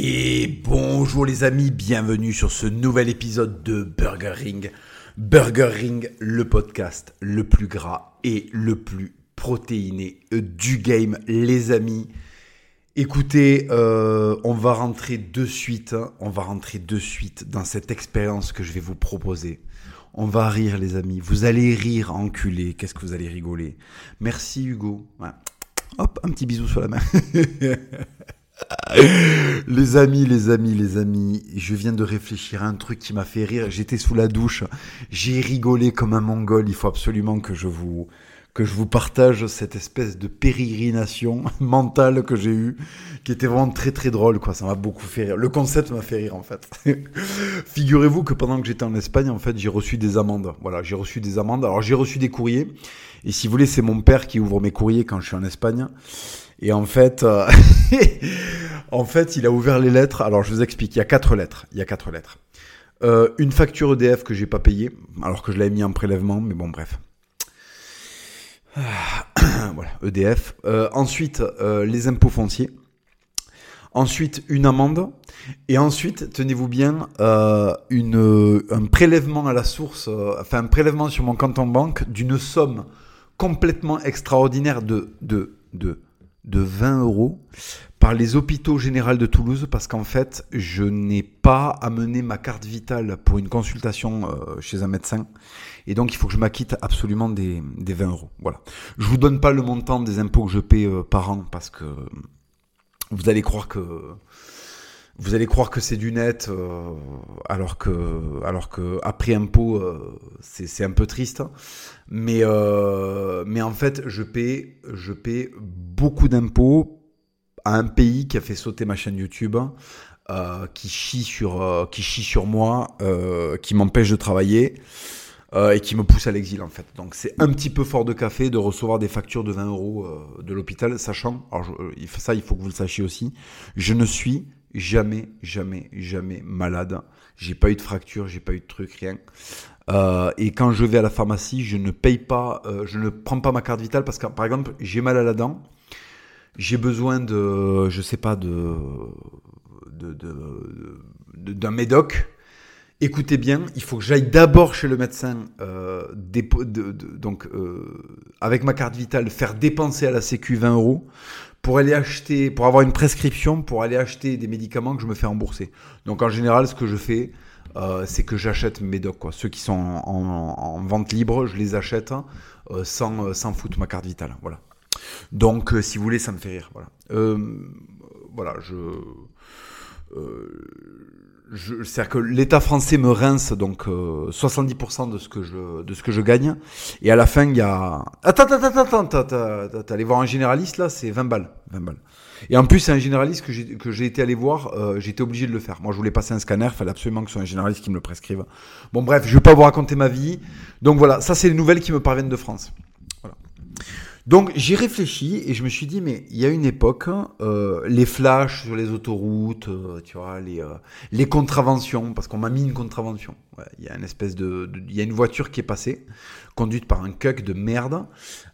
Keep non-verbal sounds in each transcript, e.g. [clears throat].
Et bonjour les amis, bienvenue sur ce nouvel épisode de Burger Ring. Burger Ring, le podcast le plus gras et le plus protéiné du game, les amis. Écoutez, euh, on va rentrer de suite, hein, on va rentrer de suite dans cette expérience que je vais vous proposer. On va rire les amis, vous allez rire enculé, qu'est-ce que vous allez rigoler? Merci Hugo. Hop, un petit bisou sur la main. [laughs] [laughs] les amis, les amis, les amis, je viens de réfléchir à un truc qui m'a fait rire. J'étais sous la douche, j'ai rigolé comme un mongol. Il faut absolument que je vous que je vous partage cette espèce de pérégrination [laughs] mentale que j'ai eue, qui était vraiment très très drôle, quoi. Ça m'a beaucoup fait rire. Le concept m'a fait rire, en fait. [laughs] Figurez-vous que pendant que j'étais en Espagne, en fait, j'ai reçu des amendes. Voilà, j'ai reçu des amendes. Alors, j'ai reçu des courriers. Et si vous voulez, c'est mon père qui ouvre mes courriers quand je suis en Espagne. Et en fait, euh, [laughs] en fait, il a ouvert les lettres. Alors, je vous explique. Il y a quatre lettres. Il y a quatre lettres. Euh, une facture EDF que j'ai pas payée, alors que je l'avais mis en prélèvement, mais bon, bref. [clears throat] voilà, EDF. Euh, ensuite, les impôts fonciers. Ensuite, une amende. Et ensuite, tenez-vous bien, une, un prélèvement à la source, enfin un prélèvement sur mon compte en banque d'une somme complètement extraordinaire de, de, de, de 20 euros par les hôpitaux généraux de Toulouse parce qu'en fait, je n'ai pas amené ma carte vitale pour une consultation euh, chez un médecin. Et donc, il faut que je m'acquitte absolument des, des 20 euros. Voilà. Je vous donne pas le montant des impôts que je paie euh, par an parce que vous allez croire que vous allez croire que c'est du net, euh, alors que, alors après impôt, c'est un peu triste. Mais, euh, mais en fait, je paie, je paie beaucoup d'impôts à un pays qui a fait sauter ma chaîne YouTube, euh, qui chie sur, euh, qui chie sur moi, euh, qui m'empêche de travailler. euh, et qui me pousse à l'exil en fait. Donc c'est un petit peu fort de café de recevoir des factures de 20 euros euh, de l'hôpital, sachant, alors ça il faut que vous le sachiez aussi, je ne suis jamais, jamais, jamais malade. J'ai pas eu de fracture, j'ai pas eu de truc, rien. Euh, et quand je vais à la pharmacie, je ne paye pas, euh, je ne prends pas ma carte vitale parce que par exemple j'ai mal à la dent, j'ai besoin de, je sais pas de, de, d'un médoc. Écoutez bien, il faut que j'aille d'abord chez le médecin, euh, de- de- donc euh, avec ma carte vitale, faire dépenser à la Sécu 20 euros pour aller acheter, pour avoir une prescription, pour aller acheter des médicaments que je me fais rembourser. Donc en général, ce que je fais, euh, c'est que j'achète mes quoi. Ceux qui sont en, en- en vente libre, je les achète euh, sans, euh, sans foutre ma carte vitale. Voilà. Donc, euh, si vous voulez, ça me fait rire. Voilà. Euh, je. euh, c'est-à-dire que l'État français me rince donc euh, 70% de ce que je de ce que gagne et à la fin il y a attends attends attends attends attends attends, attends, allez voir un généraliste là c'est 20 balles 20 balles et en plus c'est un généraliste que j'ai été allé voir euh, j'étais obligé de le faire. Moi je voulais passer un scanner il fallait absolument que ce soit un généraliste qui me le prescrive. Bon bref je vais pas vous raconter ma vie. Donc voilà ça c'est les nouvelles qui me parviennent de France donc j'ai réfléchi et je me suis dit mais il y a une époque euh, les flashs sur les autoroutes, euh, tu vois les euh, les contraventions parce qu'on m'a mis une contravention. Il y a une espèce de il y a une voiture qui est passée conduite par un cuck de merde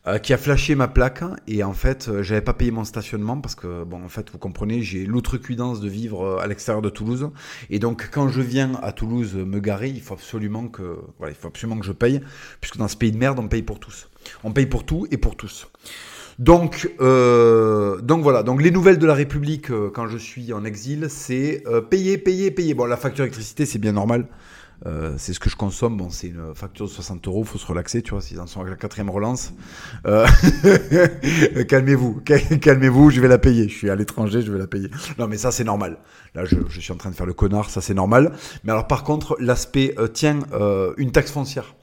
euh, qui a flashé ma plaque et en fait euh, j'avais pas payé mon stationnement parce que bon en fait vous comprenez j'ai l'outrecuidance de vivre à l'extérieur de Toulouse et donc quand je viens à Toulouse me garer il faut absolument que voilà il faut absolument que je paye puisque dans ce pays de merde on paye pour tous on paye pour tout et pour tous donc, euh, donc voilà. Donc les nouvelles de la République euh, quand je suis en exil, c'est euh, payer, payer, payer. Bon, la facture d'électricité, c'est bien normal. Euh, c'est ce que je consomme. Bon, c'est une facture de 60 euros. Faut se relaxer, tu vois. S'ils en sont à la quatrième relance, euh, [laughs] calmez-vous, cal- calmez-vous. Je vais la payer. Je suis à l'étranger, je vais la payer. Non, mais ça, c'est normal. Là, je, je suis en train de faire le connard. Ça, c'est normal. Mais alors, par contre, l'aspect, euh, tiens, une taxe foncière.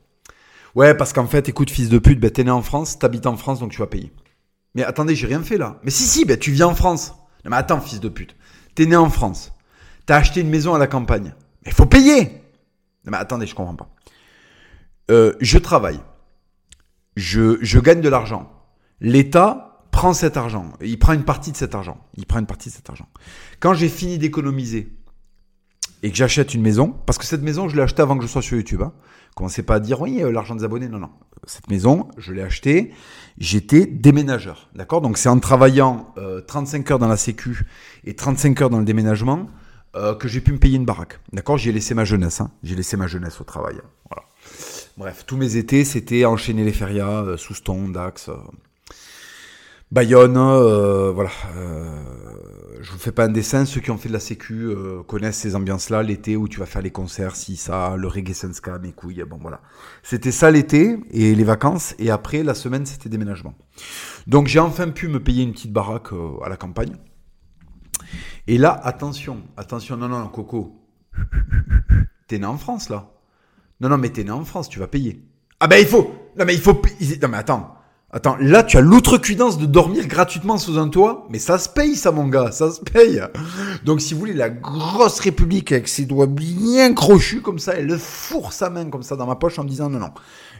Ouais, parce qu'en fait, écoute, fils de pute, ben, t'es né en France, t'habites en France, donc tu vas payer. Mais attendez, j'ai rien fait là. Mais si, si, ben, tu vis en France. Non, mais attends, fils de pute. T'es né en France. T'as acheté une maison à la campagne. Mais faut payer. Non, mais attendez, je comprends pas. Euh, je travaille. Je, je gagne de l'argent. L'État prend cet argent. Il prend une partie de cet argent. Il prend une partie de cet argent. Quand j'ai fini d'économiser, et que j'achète une maison, parce que cette maison, je l'ai achetée avant que je sois sur YouTube. Hein. Commencez pas à dire oui, euh, l'argent des abonnés. Non, non. Cette maison, je l'ai achetée. J'étais déménageur. D'accord? Donc c'est en travaillant 35 euh, heures dans la sécu et 35 heures dans le déménagement euh, que j'ai pu me payer une baraque. D'accord? J'ai laissé ma jeunesse. Hein. J'ai laissé ma jeunesse au travail. Voilà. Bref, tous mes étés, c'était enchaîner les férias, Souston, Dax. Bayonne, euh, voilà. Je vous fais pas un dessin. Ceux qui ont fait de la sécu euh, connaissent ces ambiances-là. L'été où tu vas faire les concerts, si ça, le reggae senska, mes couilles. Bon voilà. C'était ça l'été et les vacances. Et après la semaine, c'était déménagement. Donc j'ai enfin pu me payer une petite baraque euh, à la campagne. Et là, attention, attention, non, non, Coco, t'es né en France là. Non, non, mais t'es né en France, tu vas payer. Ah ben il faut, non mais il faut, non mais attends. Attends, là, tu as l'outrecuidance de dormir gratuitement sous un toit, mais ça se paye, ça, mon gars, ça se paye. Donc, si vous voulez, la grosse République avec ses doigts bien crochus comme ça, elle fourre sa main comme ça dans ma poche en disant non, non.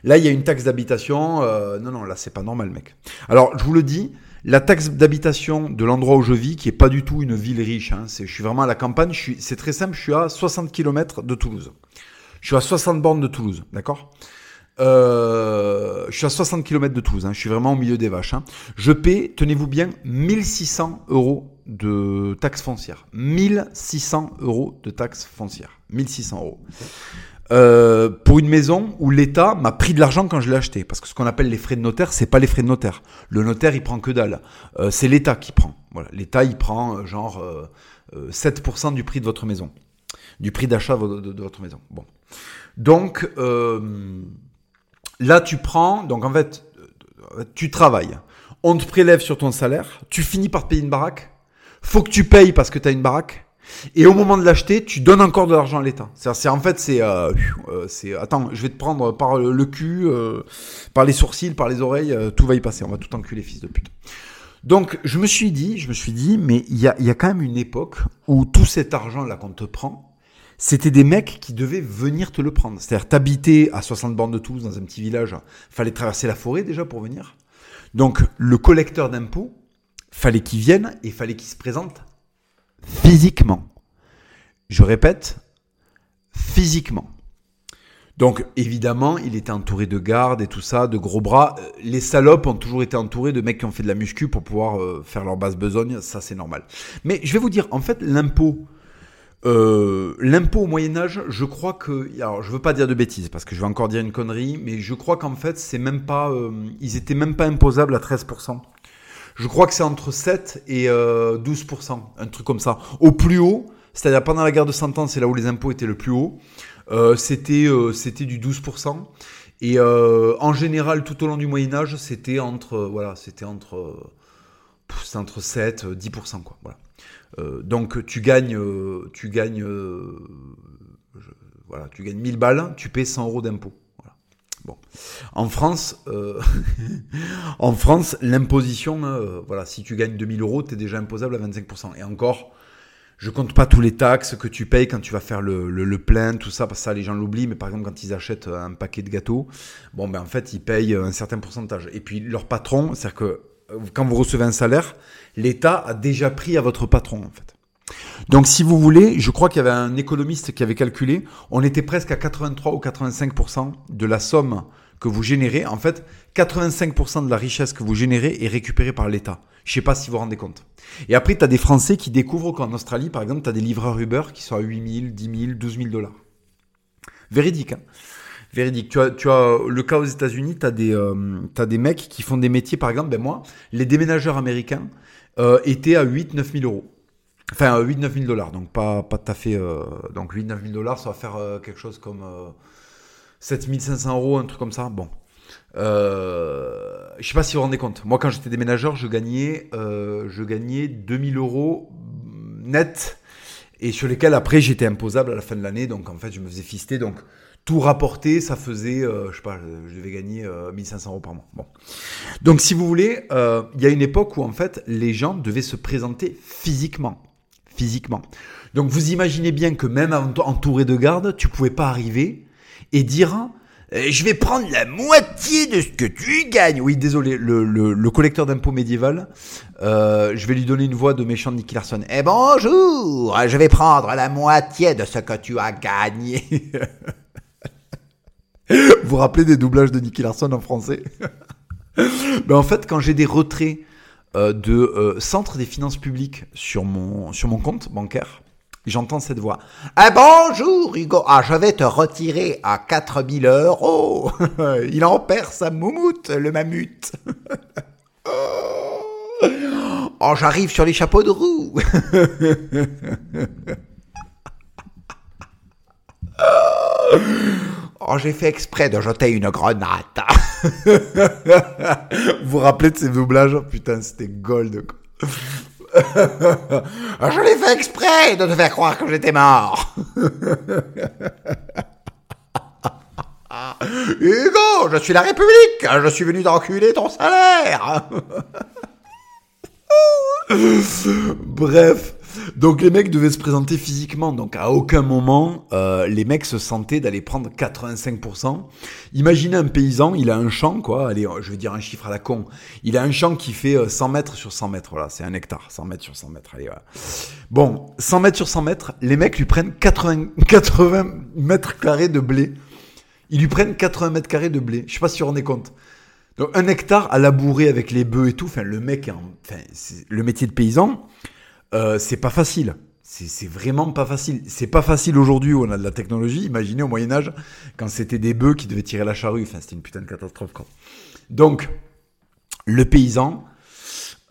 Là, il y a une taxe d'habitation. Euh, non, non, là, c'est pas normal, mec. Alors, je vous le dis, la taxe d'habitation de l'endroit où je vis, qui est pas du tout une ville riche, hein, je suis vraiment à la campagne, c'est très simple, je suis à 60 km de Toulouse. Je suis à 60 bornes de Toulouse, d'accord? Euh, je suis à 60 km de Toulouse, hein. je suis vraiment au milieu des vaches. Hein. Je paie, tenez-vous bien, 1600 euros de taxes foncières. 1600 euros de taxes foncières. 1600 euros. Euh, pour une maison où l'État m'a pris de l'argent quand je l'ai acheté. Parce que ce qu'on appelle les frais de notaire, c'est pas les frais de notaire. Le notaire, il prend que dalle. Euh, c'est l'État qui prend. Voilà. L'État, il prend euh, genre 7% du prix de votre maison. Du prix d'achat de, de, votre maison. Bon. Donc, Là, tu prends, donc en fait, tu travailles. On te prélève sur ton salaire. Tu finis par te payer une baraque. Faut que tu payes parce que tu as une baraque. Et au moment de l'acheter, tu donnes encore de l'argent à l'État. C'est en fait c'est euh, euh, c'est attends, je vais te prendre par le cul, euh, par les sourcils, par les oreilles, tout va y passer. On va tout enculer, fils de pute. Donc je me suis dit, je me suis dit, mais il y a, y a quand même une époque où tout cet argent là qu'on te prend, c'était des mecs qui devaient venir te le prendre. C'est-à-dire, t'habitais à 60 bornes de Toulouse, dans un petit village, fallait traverser la forêt déjà pour venir. Donc, le collecteur d'impôts, fallait qu'il vienne et fallait qu'il se présente physiquement. Je répète, physiquement. Donc évidemment, il était entouré de gardes et tout ça, de gros bras. Les salopes ont toujours été entourés de mecs qui ont fait de la muscu pour pouvoir euh, faire leur basse besogne, ça c'est normal. Mais je vais vous dire, en fait, l'impôt euh, l'impôt au Moyen Âge, je crois que, alors je veux pas dire de bêtises parce que je vais encore dire une connerie, mais je crois qu'en fait c'est même pas, euh, ils étaient même pas imposables à 13%. Je crois que c'est entre 7 et 12%, euh, un truc comme ça. Au plus haut, c'est-à-dire pendant la guerre de Cent Ans, c'est là où les impôts étaient le plus haut. c'était c'était du 12%. Et en général, tout au long du Moyen Âge, c'était entre voilà, c'était entre entre 7 10% quoi. Voilà. Euh, donc tu gagnes, euh, tu gagnes, euh, voilà, tu gagnes 1000 balles, tu paies 100 euros d'impôt. Bon. En France, [laughs] en France, l'imposition, voilà, si tu gagnes 2000 euros, tu es déjà imposable à 25%. Et encore, je compte pas tous les taxes que tu payes quand tu vas faire le, le, plein, tout ça, parce que ça, les gens l'oublient, mais par exemple, quand ils achètent un paquet de gâteaux, bon, ben, en fait, ils payent un certain pourcentage. Et puis, leur patron, c'est-à-dire que quand vous recevez un salaire, l'État a déjà pris à votre patron, en fait. Donc, si vous voulez, je crois qu'il y avait un économiste qui avait calculé, on était presque à 83 ou 85% de la somme que vous générez. En fait, 85% de la richesse que vous générez est récupérée par l'État. Je sais pas si vous vous rendez compte. Et après, tu as des Français qui découvrent qu'en Australie, par exemple, tu as des livreurs Uber qui sont à 8 000, 10 000, 12 000 dollars. Véridique, hein véridique. Tu as, tu as le cas aux États-Unis, tu as des euh, des mecs qui font des métiers par exemple, ben moi, les déménageurs américains euh, étaient à 8 9 000 euros. Enfin, 8 9 000 dollars, donc pas pas tout à fait euh, donc 8 9 000 dollars, ça va faire euh, quelque chose comme 7 500 euros, un truc comme ça. Bon. Euh, je sais pas si vous vous rendez compte. Moi, quand j'étais déménageur, je gagnais, euh, je gagnais 2000 euros net et sur lesquels après j'étais imposable à la fin de l'année. Donc en fait, je me faisais fister. Donc tout rapporté, ça faisait, euh, je sais pas, je devais gagner 1500 euh, euros par mois. Bon. Donc, si vous voulez, euh, il y a une époque où en fait, les gens devaient se présenter physiquement, physiquement. Donc, vous imaginez bien que même entouré de gardes, tu pouvais pas arriver et dire, Euh, je vais prendre la moitié de ce que tu gagnes. Oui, désolé, le, le, le collecteur d'impôts médiéval, euh, je vais lui donner une voix de méchant Nicky Larson. Eh bonjour, je vais prendre la moitié de ce que tu as gagné. [laughs] [laughs] vous rappelez des doublages de Nicky Larson en français [laughs] ben En fait, quand j'ai des retraits euh, de euh, centre des finances publiques sur mon, compte bancaire, J'entends cette voix. Ah bonjour Hugo, ah je vais te retirer à 4000 euros. [laughs] Il en perd sa moumoute, le mammut. oh j'arrive sur les chapeaux de roue. Oh, j'ai fait exprès de jeter une grenade. vous [laughs] vous rappelez de ces doublages? Putain, c'était gold. [laughs] Je l'ai fait exprès de te faire croire que j'étais mort. [laughs] Hugo, je suis la République. Je suis venu d'enculer ton salaire. Bref, donc les mecs devaient se présenter physiquement, donc à aucun moment euh, les mecs se sentaient d'aller prendre 85%. Imaginez un paysan, il a un champ, quoi, allez, je vais dire un chiffre à la con, il a un champ qui fait 100 euh, mètres sur 100 mètres, voilà, c'est un hectare, 100 mètres sur 100 mètres, allez, voilà. Bon, 100 mètres sur 100 mètres, les mecs lui prennent 80, 80 mètres carrés de blé. Ils lui prennent 80 mètres carrés de blé, je sais pas si vous vous rendez compte. Donc un hectare à labourer avec les bœufs et tout, enfin le mec, le métier de paysan, euh, c'est pas facile. C'est vraiment pas facile. C'est pas facile aujourd'hui où on a de la technologie. Imaginez au Moyen Âge quand c'était des bœufs qui devaient tirer la charrue. Enfin, c'était une putain de catastrophe. Donc, le paysan,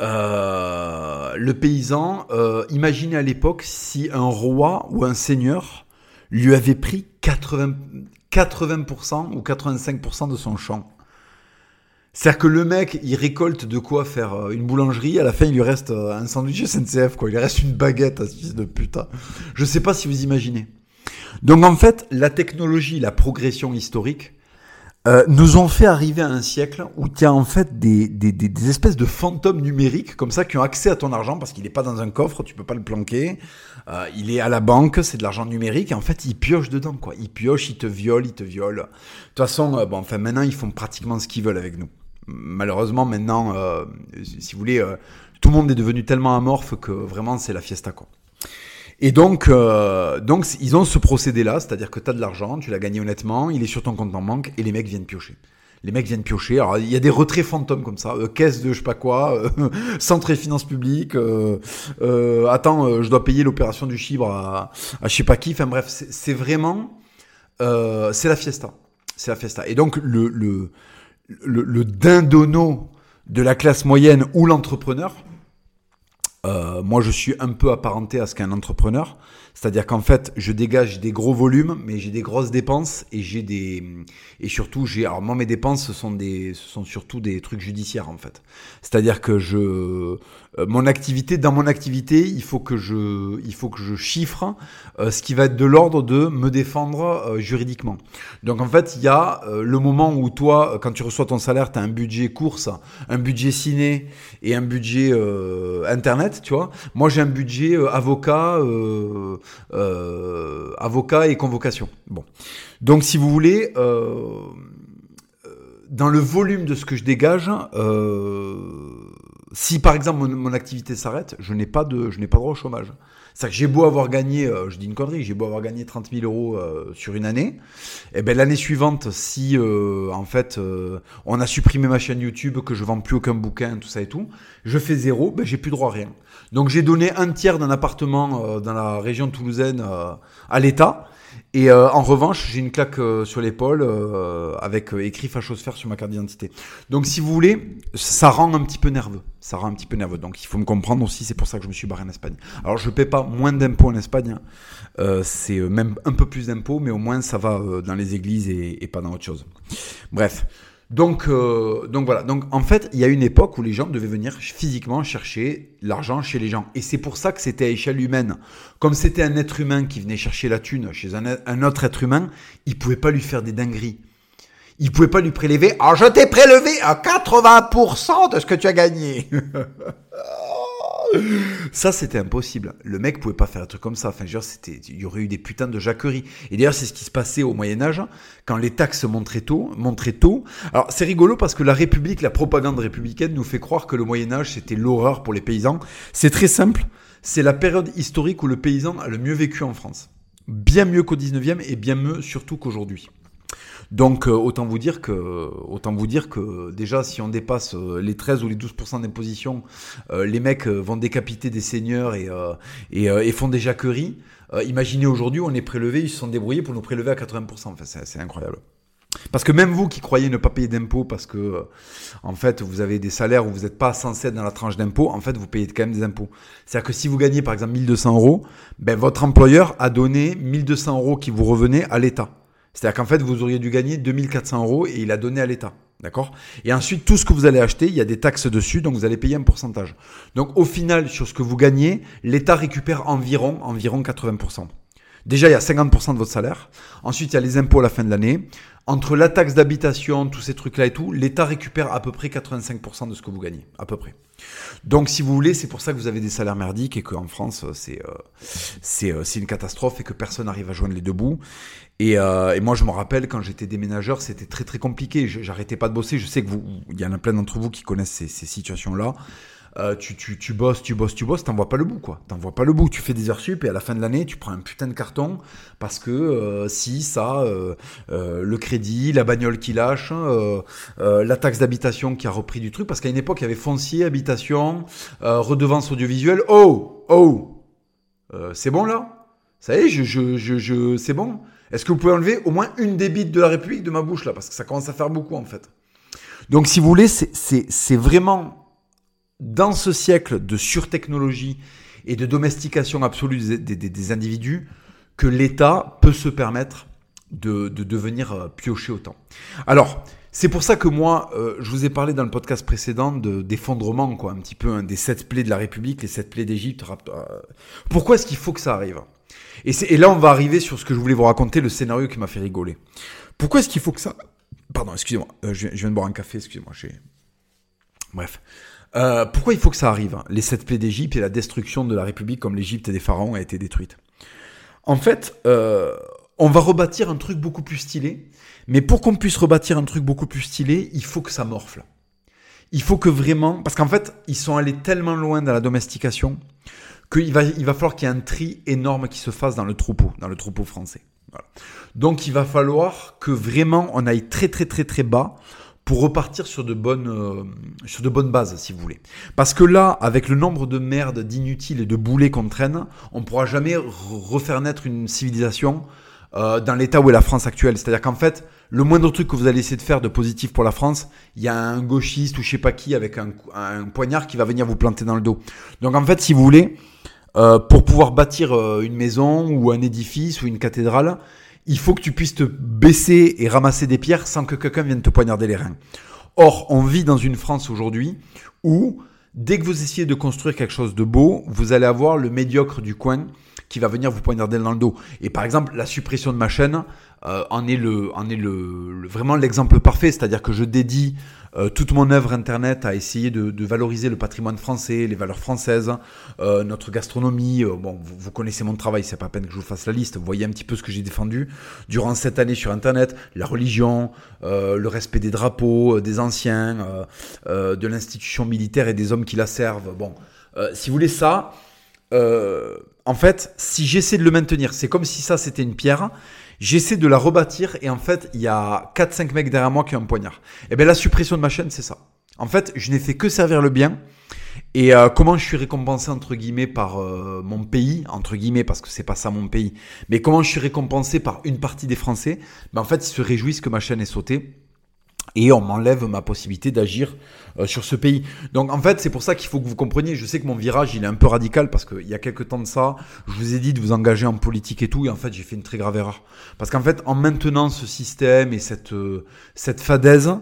euh, le paysan, euh, imaginez à l'époque si un roi ou un seigneur lui avait pris 80, 80% ou 85% de son champ. C'est-à-dire que le mec, il récolte de quoi faire euh, une boulangerie, à la fin il lui reste euh, un sandwich SNCF, quoi. Il lui reste une baguette, fils de putain. Je sais pas si vous imaginez. Donc en fait, la technologie, la progression historique, euh, nous ont fait arriver à un siècle où tu as en fait des, des, des, espèces de fantômes numériques comme ça qui ont accès à ton argent parce qu'il n'est pas dans un coffre, tu peux pas le planquer. Euh, il est à la banque, c'est de l'argent numérique et en fait ils piochent dedans quoi. Ils piochent, ils te violent, ils te violent. De toute façon, bon, enfin maintenant ils font pratiquement ce qu'ils veulent avec nous malheureusement maintenant, euh, si vous voulez, euh, tout le monde est devenu tellement amorphe que vraiment c'est la fiesta quoi. Et donc, euh, donc ils ont ce procédé-là, c'est-à-dire que tu as de l'argent, tu l'as gagné honnêtement, il est sur ton compte en banque et les mecs viennent piocher. Les mecs viennent piocher. Alors il y a des retraits fantômes comme ça, caisse de je sais pas quoi, [laughs] centre et finances publiques. attends, je dois payer l'opération du chibre à, à je sais pas qui. Enfin bref, c'est vraiment, c'est la fiesta, c'est la fiesta. Et donc le, le le, le dindono de la classe moyenne ou l'entrepreneur, euh, moi je suis un peu apparenté à ce qu'un entrepreneur, c'est-à-dire qu'en fait je dégage des gros volumes, mais j'ai des grosses dépenses et j'ai des et surtout j'ai alors moi mes dépenses ce sont des ce sont surtout des trucs judiciaires en fait, c'est-à-dire que je mon activité, dans mon activité, il faut que je, il faut que je chiffre euh, ce qui va être de l'ordre de me défendre euh, juridiquement. Donc en fait, il y a le moment où toi, quand tu reçois ton salaire, tu as un budget course, un budget ciné et un budget internet, tu vois. Moi, j'ai un budget avocat, avocat et convocation. Bon. Donc si vous voulez dans le volume de ce que je dégage, euh, si par exemple mon, activité s'arrête, je n'ai pas de, je n'ai pas droit au chômage. C'est-à-dire que j'ai beau avoir gagné, euh, je dis une connerie, j'ai beau avoir gagné 30 000 euros euh, sur une année, et eh ben l'année suivante, si euh, en fait on a supprimé ma chaîne YouTube, que je vends plus aucun bouquin, tout ça et tout, je fais zéro, ben j'ai plus droit à rien. Donc j'ai donné un tiers d'un appartement dans la région toulousaine à l'État. Et euh, en revanche, j'ai une claque euh, sur l'épaule euh, avec écrit fachosphère sur ma carte d'identité. Donc si vous voulez, ça rend un petit peu nerveux. Ça rend un petit peu nerveux. Donc il faut me comprendre aussi, c'est pour ça que je me suis barré en Espagne. Alors je paie pas moins d'impôts en Espagne, hein. c'est même un peu plus d'impôts, mais au moins ça va dans les églises et pas dans autre chose. Bref. Donc, euh, donc voilà. Donc en fait, il y a une époque où les gens devaient venir physiquement chercher l'argent chez les gens. Et c'est pour ça que c'était à échelle humaine. Comme c'était un être humain qui venait chercher la thune chez un, autre être humain, il pouvait pas lui faire des dingueries. Il pouvait pas lui prélever. Alors je t'ai prélevé à 80% de ce que tu as gagné. [laughs] Ça, c'était impossible. Le mec pouvait pas faire un truc comme ça. Enfin, genre, c'était, il y aurait eu des putains de jacqueries. Et d'ailleurs, c'est ce qui se passait au Moyen-Âge, quand les taxes montraient tôt, montraient tôt. Alors, c'est rigolo parce que la République, la propagande républicaine nous fait croire que le Moyen-Âge, c'était l'horreur pour les paysans. C'est très simple. C'est la période historique où le paysan a le mieux vécu en France. Bien mieux qu'au 19e et bien mieux surtout qu'aujourd'hui. Donc euh, autant vous dire que autant vous dire que déjà si on dépasse euh, les 13 ou les 12% d'imposition, euh, les mecs vont décapiter des seigneurs et et, et, font des jacqueries. imaginez aujourd'hui, on est prélevé, ils se sont débrouillés pour nous prélever à 80% Enfin c'est incroyable. Parce que même vous qui croyez ne pas payer d'impôts parce que en fait vous avez des salaires où vous n'êtes pas censé être dans la tranche d'impôts, en fait vous payez quand même des impôts. C'est-à-dire que si vous gagnez par exemple 1200 euros, ben votre employeur a donné 1200 euros qui vous revenaient à l'État. C'est-à-dire qu'en fait, vous auriez dû gagner 2400 euros et il a donné à l'État. D'accord? Et ensuite, tout ce que vous allez acheter, il y a des taxes dessus, donc vous allez payer un pourcentage. Donc au final, sur ce que vous gagnez, l'État récupère environ, environ 80%. Déjà, il y a 50% de votre salaire. Ensuite, il y a les impôts à la fin de l'année. Entre la taxe d'habitation, tous ces trucs-là et tout, l'État récupère à peu près 85% de ce que vous gagnez. À peu près. Donc, si vous voulez, c'est pour ça que vous avez des salaires merdiques et qu'en France, c'est euh, euh, une catastrophe et que personne n'arrive à joindre les deux bouts. Et, euh, moi, je me rappelle quand j'étais déménageur, c'était très très compliqué. J'arrêtais pas de bosser. Je sais que vous, il y en a plein d'entre vous qui connaissent ces situations-là. Euh, tu, tu, tu, bosses, tu bosses, tu bosses, t'en vois pas le bout, quoi. T'en vois pas le bout. Tu fais des heures sup et à la fin de l'année, tu prends un putain de carton parce que euh, si ça, euh, euh, le crédit, la bagnole qui lâche, euh, la taxe d'habitation qui a repris du truc, parce qu'à une époque, il y avait foncier, habitation, redevance audiovisuelle. Oh, oh, c'est bon là? Ça y est, je, je, je, je c'est bon? Est-ce que vous pouvez enlever au moins une débite de la République de ma bouche là? Parce que ça commence à faire beaucoup en fait. Donc si vous voulez, c'est vraiment dans ce siècle de surtechnologie et de domestication absolue des, des, des individus que l'État peut se permettre de, de, devenir euh, piocher autant. Alors, c'est pour ça que moi, euh, je vous ai parlé dans le podcast précédent d'effondrement, quoi, un petit peu hein, des sept plaies de la République, les sept plaies d'Égypte. Euh, pourquoi est-ce qu'il faut que ça arrive? Et, et, là, on va arriver sur ce que je voulais vous raconter, le scénario qui m'a fait rigoler. Pourquoi est-ce qu'il faut que ça... Pardon, excusez-moi, euh, je, viens de boire un café, excusez-moi, j'ai... Bref. Euh, pourquoi il faut que ça arrive hein, Les sept plaies d'Égypte et la destruction de la République comme l'Égypte et des pharaons a été détruite? En fait, euh, on va rebâtir un truc beaucoup plus stylé, mais pour qu'on puisse rebâtir un truc beaucoup plus stylé, il faut que ça morfle. Il faut que vraiment... Parce qu'en fait, ils sont allés tellement loin dans la domestication qu'il va, il va falloir qu'il y ait un tri énorme qui se fasse dans le troupeau, dans le troupeau français. Voilà. Donc il va falloir que vraiment on aille très très très très bas pour repartir sur de bonnes euh, sur de bonnes bases si vous voulez. Parce que là avec le nombre de merdes, d'inutiles et de boulets qu'on traîne, on pourra jamais refaire naître une civilisation euh, dans l'état où est la France actuelle. C'est-à-dire qu'en fait, le moindre truc que vous allez essayer de faire de positif pour la France, il y a un gauchiste ou je sais pas qui avec un, poignard qui va venir vous planter dans le dos. Donc en fait, si vous voulez, euh, pour pouvoir bâtir une maison ou un édifice ou une cathédrale, il faut que tu puisses te baisser et ramasser des pierres sans que quelqu'un vienne te poignarder les reins. Or, on vit dans une France aujourd'hui où, dès que vous essayez de construire quelque chose de beau, vous allez avoir le médiocre du coin qui va venir vous poignarder dans le dos. Et par exemple, la suppression de ma chaîne euh, en est le, en est le, vraiment l'exemple parfait. C'est-à-dire que je dédie euh, toute mon œuvre internet à essayer de, de, valoriser le patrimoine français, les valeurs françaises, euh, notre gastronomie. Euh, bon, vous, vous, connaissez mon travail, c'est pas peine que je vous fasse la liste. Vous voyez un petit peu ce que j'ai défendu durant cette année sur internet la religion, euh, le respect des drapeaux, des anciens, de l'institution militaire et des hommes qui la servent. Bon, si vous voulez ça. En fait, si j'essaie de le maintenir, c'est comme si ça c'était une pierre J'essaie de la rebâtir et en fait, il y a 4-5 mecs derrière moi qui ont un poignard. Et eh bien la suppression de ma chaîne, c'est ça. En fait, je n'ai fait que servir le bien. Et euh, comment je suis récompensé entre guillemets par euh, mon pays, entre guillemets parce que c'est pas ça mon pays, mais comment je suis récompensé par une partie des Français ben, En fait, ils se réjouissent que ma chaîne est sautée et on m'enlève ma possibilité d'agir euh, sur ce pays. Donc en fait, c'est pour ça qu'il faut que vous compreniez, je sais que mon virage, il est un peu radical parce qu'il y a quelques temps de ça, je vous ai dit de vous engager en politique et tout, et en fait, j'ai fait une très grave erreur. Parce qu'en fait, en maintenant ce système et cette, euh, cette fadaise,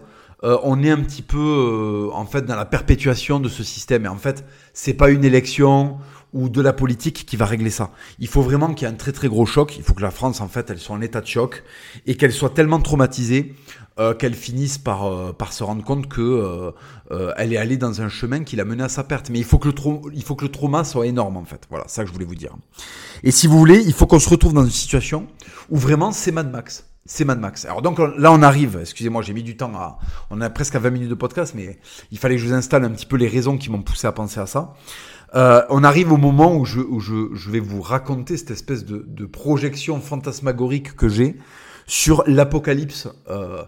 euh, on est un petit peu en fait dans la perpétuation de ce système. Et en fait, c'est pas une élection ou de la politique qui va régler ça. Il faut vraiment qu'il y ait un très très gros choc. Il faut que la France, en fait, elle soit en état de choc et qu'elle soit tellement traumatisée euh, qu'elle finisse par, euh, par se rendre compte que euh, euh, elle est allée dans un chemin qui l'a mené à sa perte. Mais il faut que le il faut que le trauma soit énorme en fait. Voilà, ça que je voulais vous dire. Et si vous voulez, il faut qu'on se retrouve dans une situation où vraiment c'est Mad Max. C'est Mad Max. Alors donc là on arrive, excusez-moi j'ai mis du temps à... On a presque à 20 minutes de podcast, mais il fallait que je vous installe un petit peu les raisons qui m'ont poussé à penser à ça. Euh, on arrive au moment où, je, où je, je, vais vous raconter cette espèce de, de projection fantasmagorique que j'ai sur l'apocalypse euh,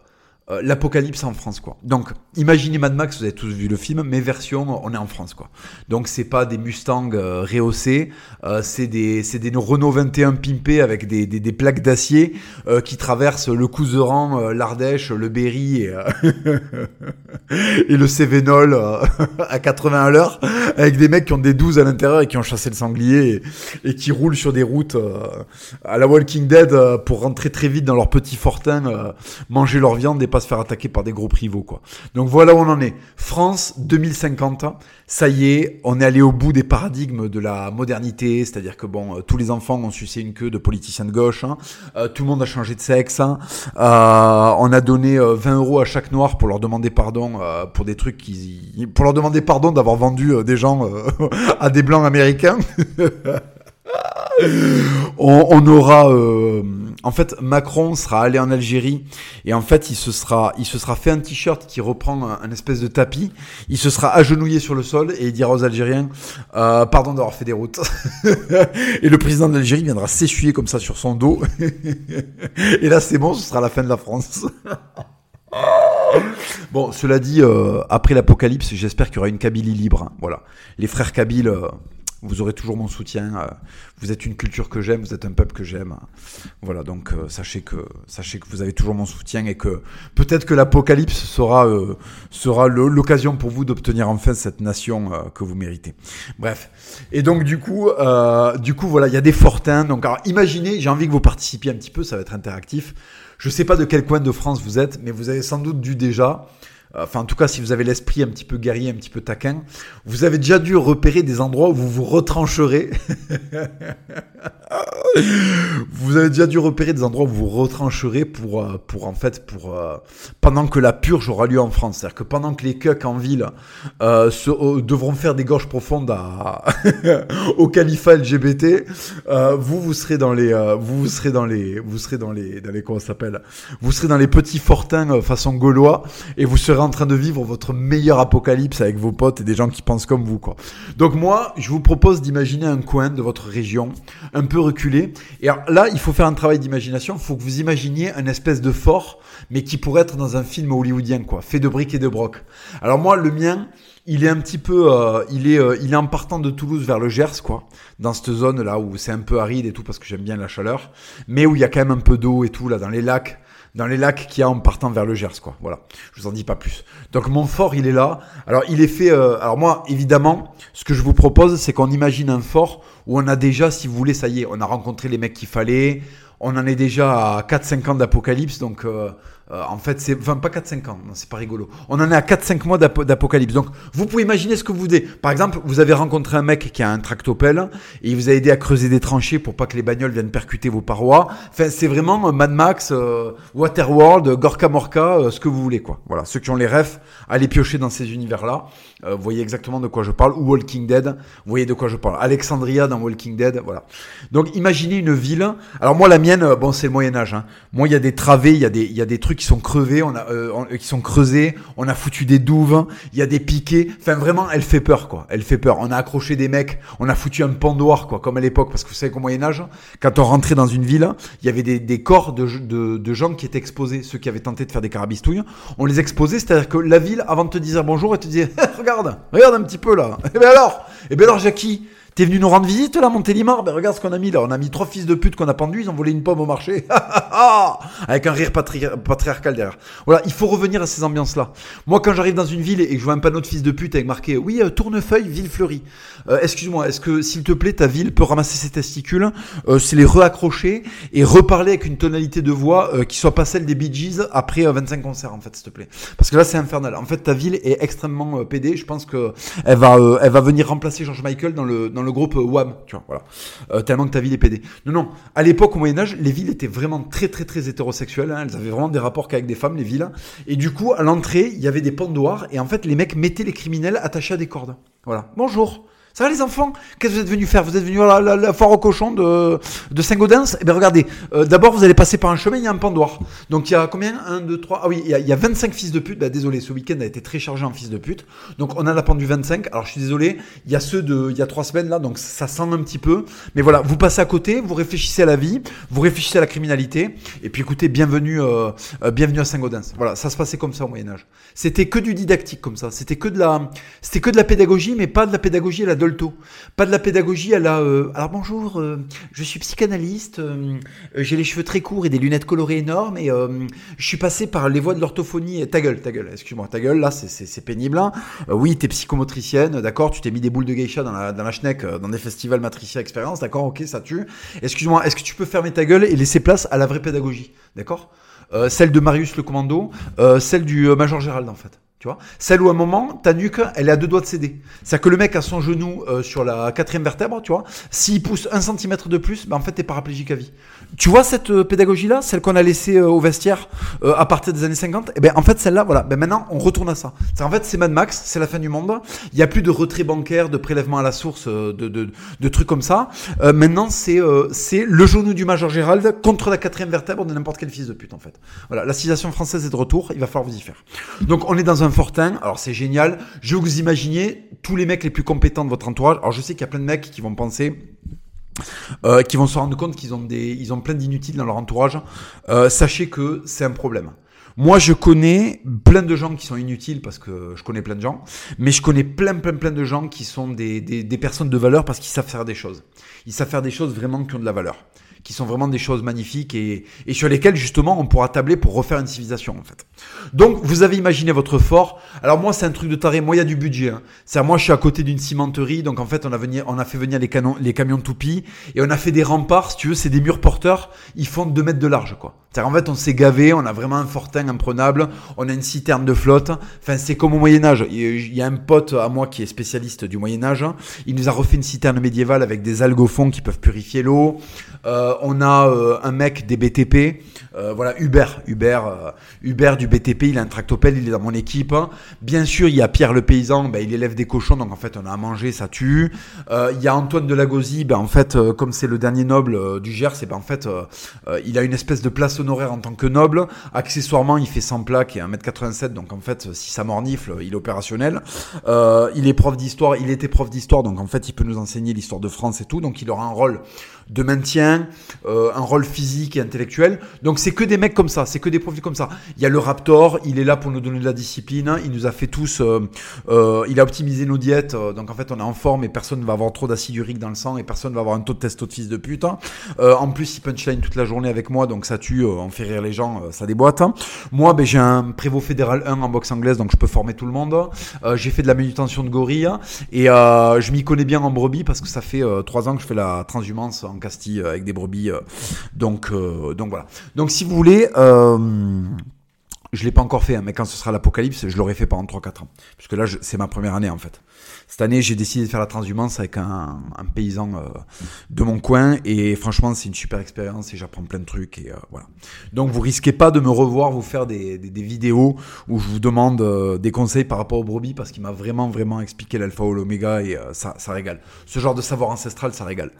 euh, l'apocalypse en France quoi. Donc imaginez Mad Max, vous avez tous vu le film, mais version on est en France quoi. Donc c'est pas des Mustangs euh, rehaussés, euh, c'est des c'est des Renault 21 pimpés avec des, des, des plaques d'acier euh, qui traversent le Couseran, l'Ardèche, le Berry et, [laughs] et le Cévenol [laughs] à 80 à l'heure avec des mecs qui ont des 12 à l'intérieur et qui ont chassé le sanglier et, et qui roulent sur des routes à la Walking Dead pour rentrer très vite dans leur petit fortin, manger leur viande et pas se faire attaquer par des gros rivaux, quoi. Donc voilà où on en est. France 2050, ça y est, on est allé au bout des paradigmes de la modernité, c'est-à-dire que bon, euh, tous les enfants ont sucé une queue de politiciens de gauche, hein. euh, tout le monde a changé de sexe, hein. euh, on a donné 20 euros à chaque noir pour leur demander pardon pour des trucs qui, pour leur demander pardon d'avoir vendu des gens [laughs] à des blancs américains. [laughs] on, aura en fait, Macron sera allé en Algérie et en fait, il se sera, il se sera fait un t-shirt qui reprend un, espèce de tapis. Il se sera agenouillé sur le sol et il dira aux Algériens, euh, pardon d'avoir fait des routes. [laughs] et le président de l'Algérie viendra s'essuyer comme ça sur son dos. [laughs] et là, c'est bon, ce sera la fin de la France. [laughs] Bon, cela dit, euh, après l'apocalypse, j'espère qu'il y aura une Kabylie libre. Hein. Voilà, les frères Kabyles, euh, vous aurez toujours mon soutien. Euh, vous êtes une culture que j'aime, vous êtes un peuple que j'aime. Voilà, donc euh, sachez que sachez que vous avez toujours mon soutien et que peut-être que l'apocalypse sera euh, sera l'occasion pour vous d'obtenir enfin cette nation que vous méritez. Bref. Et donc du coup du coup voilà, il y a des fortins. Donc alors, imaginez, j'ai envie que vous participiez un petit peu, ça va être interactif. Je sais pas de quel coin de France vous êtes, mais vous avez sans doute dû déjà enfin en tout cas si vous avez l'esprit un petit peu guerrier, un petit peu taquin, vous avez déjà dû repérer des endroits où vous vous retrancherez. [laughs] vous avez déjà dû repérer des endroits où vous vous retrancherez pour, euh, pour en fait, pour euh, pendant que la purge aura lieu en France. C'est-à-dire que pendant que les cucks en ville euh, devront faire des gorges profondes à, [laughs] au califat LGBT, vous vous serez dans les, vous, vous serez dans les, vous serez dans les, dans les comment s'appelle, vous serez dans les petits fortins façon gaulois et vous serez en train de vivre votre meilleur apocalypse avec vos potes et des gens qui pensent comme vous, quoi. Donc moi, je vous propose d'imaginer un coin de votre région, un peu reculé. Et là, il faut faire un travail d'imagination. Il faut que vous imaginiez un espèce de fort, mais qui pourrait être dans un film hollywoodien, quoi, fait de briques et de broc. Alors moi, le mien, il est un petit peu, euh, il est, euh, il est en partant de Toulouse vers le Gers, quoi, dans cette zone là où c'est un peu aride et tout parce que j'aime bien la chaleur, mais où il y a quand même un peu d'eau et tout là dans les lacs dans les lacs qu'il y a en partant vers le Gers, quoi. Voilà. Je vous en dis pas plus. Donc mon fort, il est là. Alors il est fait. Euh, alors moi, évidemment, ce que je vous propose, c'est qu'on imagine un fort où on a déjà, si vous voulez, ça y est, on a rencontré les mecs qu'il fallait. On en est déjà à 4-5 ans d'apocalypse, donc euh, euh, en fait, c'est, enfin, pas 4-5 ans, c'est pas rigolo. On en est à 4-5 mois d'apocalypse. Donc, vous pouvez imaginer ce que vous voulez. Par exemple, vous avez rencontré un mec qui a un tractopelle et il vous a aidé à creuser des tranchées pour pas que les bagnoles viennent percuter vos parois. Enfin, c'est vraiment euh, Mad Max, euh, Waterworld, Gorka Morka, ce que vous voulez, quoi. Voilà. Ceux qui ont les refs, allez piocher dans ces univers-là. Vous voyez exactement de quoi je parle. Ou Walking Dead, vous voyez de quoi je parle. Alexandria dans Walking Dead, voilà. Donc, imaginez une ville. Alors, moi, la mienne, bon, c'est le Moyen-Âge, hein. Moi, il y a des travées, il y a des, il y a des trucs qui sont crevés, on a, euh, qui sont creusés, on a foutu des douves, il y a des piquets. Enfin, vraiment, elle fait peur, quoi. Elle fait peur. On a accroché des mecs, on a foutu un pendoir, quoi, comme à l'époque, parce que vous savez qu'au Moyen Âge, quand on rentrait dans une ville, il y avait des, des corps de, de, de, gens qui étaient exposés, ceux qui avaient tenté de faire des carabistouilles. On les exposait, c'est-à-dire que la ville, avant de te dire bonjour, elle te disait, [laughs] regarde un petit peu là. Et [laughs] eh ben alors, et eh ben alors, Jackie. T'es venu nous rendre visite là, Montélimar? Ben regarde ce qu'on a mis là. On a mis trois fils de pute qu'on a pendus, ils ont volé une pomme au marché. [laughs] Avec un rire patriarcal derrière. Voilà, il faut revenir à ces ambiances-là. Moi, quand j'arrive dans une ville et que je vois un panneau de fils de pute avec marqué Oui, euh, Tournefeuille, ville fleurie. Euh, excuse-moi, est-ce que s'il te plaît, ta ville peut ramasser ses testicules, euh, c'est les reaccrocher et reparler avec une tonalité de voix qui soit pas celle des Bee Gees après 25 concerts en fait, s'il te plaît? Parce que là, c'est infernal. En fait, ta ville est extrêmement pédée. Je pense que elle va, elle va venir remplacer George Michael dans le le groupe WAM, tu vois, voilà. Euh, tellement que ta ville est pédée. Non, non. À l'époque, au Moyen-Âge, les villes étaient vraiment très, très, très hétérosexuelles. Hein. Elles avaient vraiment des rapports qu'avec des femmes, les villes. Et du coup, à l'entrée, il y avait des pendoirs. Et en fait, les mecs mettaient les criminels attachés à des cordes. Voilà. Bonjour. Ça va les enfants? Qu'est-ce que vous êtes venus faire? Vous êtes venus à la, foire au cochon de, de Saint-Gaudens? Eh bien regardez, euh, d'abord vous allez passer par un chemin, il y a un pendoir. Donc il y a combien? 1, 2, 3, ah oui, il y, a, il y a 25 fils de pute. Bah, désolé, ce week-end a été très chargé en fils de pute. Donc on en a pendu 25. Alors je suis désolé, il y a ceux de il y a 3 semaines là, donc ça sent un petit peu. Mais voilà, vous passez à côté, vous réfléchissez à la vie, vous réfléchissez à la criminalité. Et puis écoutez, bienvenue, euh, euh, bienvenue à Saint-Gaudens. Voilà, ça se passait comme ça au Moyen-Âge. C'était que du didactique comme ça. C'était que de la, c'était que de la pédagogie, mais pas de la pédagogie à la Pas de la pédagogie à la. Euh, alors bonjour, euh, je suis psychanalyste, euh, j'ai les cheveux très courts et des lunettes colorées énormes et je suis passé par les voies de l'orthophonie. Ta gueule, ta gueule, excuse-moi, ta gueule, là c'est pénible. Hein. oui, t'es psychomotricienne, d'accord, tu t'es mis des boules de geisha dans la, dans la schneck, dans des festivals matricia expérience, d'accord, ok, ça tue. Excuse-moi, est-ce que tu peux fermer ta gueule et laisser place à la vraie pédagogie, d'accord? Celle de Marius le commando, celle du Major Gérald en fait. Tu vois? Celle où à un moment, ta nuque, elle est à deux doigts de céder. C'est-à-dire que le mec a son genou euh, sur la quatrième vertèbre, tu vois. S'il pousse un centimètre de plus, ben en fait, t'es paraplégique à vie. Tu vois cette euh, pédagogie-là, celle qu'on a laissée euh, au vestiaire à partir des années 50 Et eh ben en fait, celle-là, voilà. Ben maintenant, on retourne à ça. C'est en fait, c'est Mad Max, c'est la fin du monde. Il n'y a plus de retrait bancaire, de prélèvement à la source, de, de, de trucs comme ça. maintenant, c'est c'est le genou du Major Gérald contre la quatrième vertèbre de n'importe quel fils de pute, en fait. Voilà, la civilisation française est de retour. Il va falloir vous y faire. Donc, on est dans un Fortin. Alors c'est génial. Je que vous imaginiez tous les mecs les plus compétents de votre entourage. Alors je sais qu'il y a plein de mecs qui vont penser. Euh, qui vont se rendre compte qu'ils ont des, ils ont plein d'inutiles dans leur entourage. Euh, sachez que c'est un problème. Moi, je connais plein de gens qui sont inutiles parce que je connais plein de gens, mais je connais plein, plein, plein de gens qui sont des personnes de valeur parce qu'ils savent faire des choses. Ils savent faire des choses vraiment qui ont de la valeur qui sont vraiment des choses magnifiques et, et sur lesquelles justement on pourra tabler pour refaire une civilisation en fait. Donc vous avez imaginé votre fort. Alors moi c'est un truc de taré. Moi il y a du budget. Hein. C'est moi je suis à côté d'une cimenterie donc en fait on a venu, on a fait venir les canons, les camions de toupie et on a fait des remparts. Si tu veux c'est des murs porteurs. Ils font 2 mètres de large quoi. C'est en fait on s'est gavé. On a vraiment un fortin imprenable. On a une citerne de flotte. Enfin c'est comme au Moyen Âge. Il y a un pote à moi qui est spécialiste du Moyen Âge. Il nous a refait une citerne médiévale avec des fond qui peuvent purifier l'eau. Euh, on a euh, un mec des BTP, euh, voilà Hubert, Hubert, du BTP, il a un tractopelle, il est dans mon équipe. Bien sûr, il y a Pierre le paysan, ben, il élève des cochons, donc en fait on a à manger, ça tue. il y a Antoine de Lagosie, ben en fait comme c'est le dernier noble du Gers, ben en fait il a une espèce de place honoraire en tant que noble. Accessoirement, il fait 100 plaques et 1m87, donc en fait si ça mornifle, il est opérationnel. il est prof d'histoire, il était prof d'histoire, donc en fait il peut nous enseigner l'histoire de France et tout, donc il aura un rôle de maintien, euh, un rôle physique et intellectuel. Donc c'est que des mecs comme ça, c'est que des profils comme ça. Il y a le Raptor, il est là pour nous donner de la discipline, il nous a fait tous, euh, euh, il a optimisé nos diètes, donc en fait on est en forme et personne ne va avoir trop d'acide urique dans le sang et personne ne va avoir un taux de testo de fils de pute. en plus il punchline toute la journée avec moi, donc ça tue, on fait rire les gens, ça déboîte. Moi ben, j'ai un prévôt fédéral 1 en boxe anglaise, donc je peux former tout le monde. j'ai fait de la manutention de gorille et je m'y connais bien en brebis parce que ça fait trois ans que je fais la transhumance en Castille euh, avec des brebis. Euh. donc, euh, donc voilà. Donc si vous voulez, je l'ai pas encore fait, hein, mais quand ce sera l'apocalypse, je l'aurai fait pendant 3-4 ans. Puisque là, c'est ma première année en fait. Cette année, j'ai décidé de faire la transhumance avec un, un paysan euh, de mon coin et franchement, c'est une super expérience et j'apprends plein de trucs et euh, voilà. Donc, vous risquez pas de me revoir vous faire des, des, vidéos où je vous demande euh, des conseils par rapport au brebis parce qu'il m'a vraiment vraiment expliqué l'alpha ou l'oméga et ça, ça régale. Ce genre de savoir ancestral, ça régale.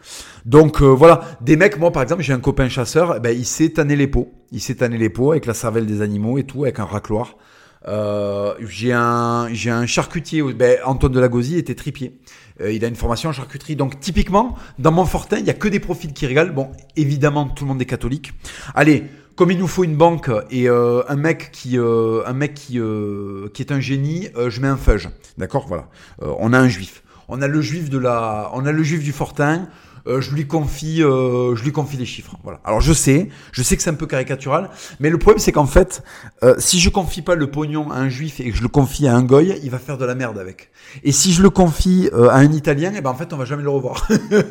Donc voilà, des mecs, moi par exemple, j'ai un copain chasseur, eh ben, il s'est tanné les peaux, il s'est tanné les peaux avec la cervelle des animaux et tout, avec un racloir. Euh, j'ai un j'ai un charcutier. Ben, Antoine Delagosie était tripier. Euh, il a une formation en charcuterie. Donc typiquement, dans Montfortin, il y a que des profils qui régalent. Bon, évidemment, tout le monde est catholique. Allez, comme il nous faut une banque et euh, un mec qui euh, un mec qui euh, qui est un génie, je mets un fudge. D'accord, voilà. on a un juif. On a le juif de la, on a le juif du Fortin. Euh, je lui confie, euh, je lui confie les chiffres. Voilà. Alors je sais, je sais que c'est un peu caricatural, mais le problème c'est qu'en fait, euh, si je confie pas le pognon à un juif et que je le confie à un goy, il va faire de la merde avec. Et si je le confie à un italien, et eh ben en fait on va jamais le revoir.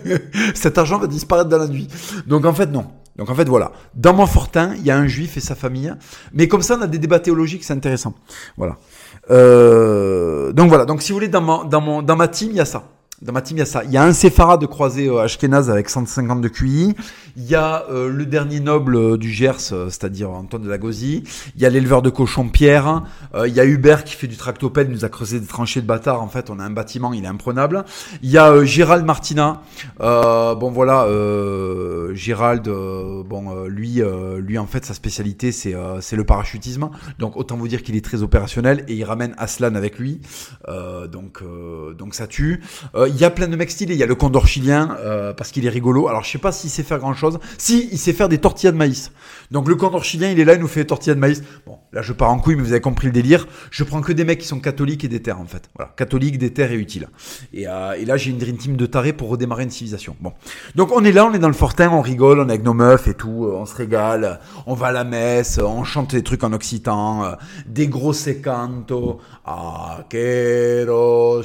[laughs] Cet argent va disparaître dans la nuit. Donc en fait non. Donc en fait voilà, dans mon fortin, il y a un juif et sa famille, mais comme ça on a des débats théologiques, c'est intéressant. Voilà. donc voilà, donc si vous voulez dans dans mon dans ma team, il y a ça. Dans ma team, il y a ça. Il y a un Sephara de croisé euh, Ashkenaz avec 150 de QI. Il y a euh, le dernier noble euh, du Gers, c'est-à-dire Antoine de la Gauzie. Il y a l'éleveur de cochons Pierre. Il y a Hubert qui fait du tractopelle, nous a creusé des tranchées de bâtard. En fait, on a un bâtiment, il est imprenable. Il y a Gérald Martina. Bon voilà, Gérald, lui, lui en fait sa spécialité c'est le parachutisme. Donc autant vous dire qu'il est très opérationnel et il ramène Aslan avec lui. Donc ça tue. Il y a plein de mecs stylés. Il y a le condor chilien euh, parce qu'il est rigolo. Alors je sais pas s'il sait faire grand chose. Si il sait faire des tortillas de maïs. Donc le condor chilien il est là, il nous fait des tortillas de maïs. Bon là je pars en couille mais vous avez compris le délire. Je prends que des mecs qui sont catholiques et des terres en fait. Voilà catholiques, des terres et utiles. Et, euh, et là j'ai une dream team de tarés pour redémarrer une civilisation. Bon donc on est là, on est dans le Fortin, on rigole, on est avec nos meufs et tout, euh, on se régale, on va à la messe, on chante des trucs en occitan, des gros secanto, aqueros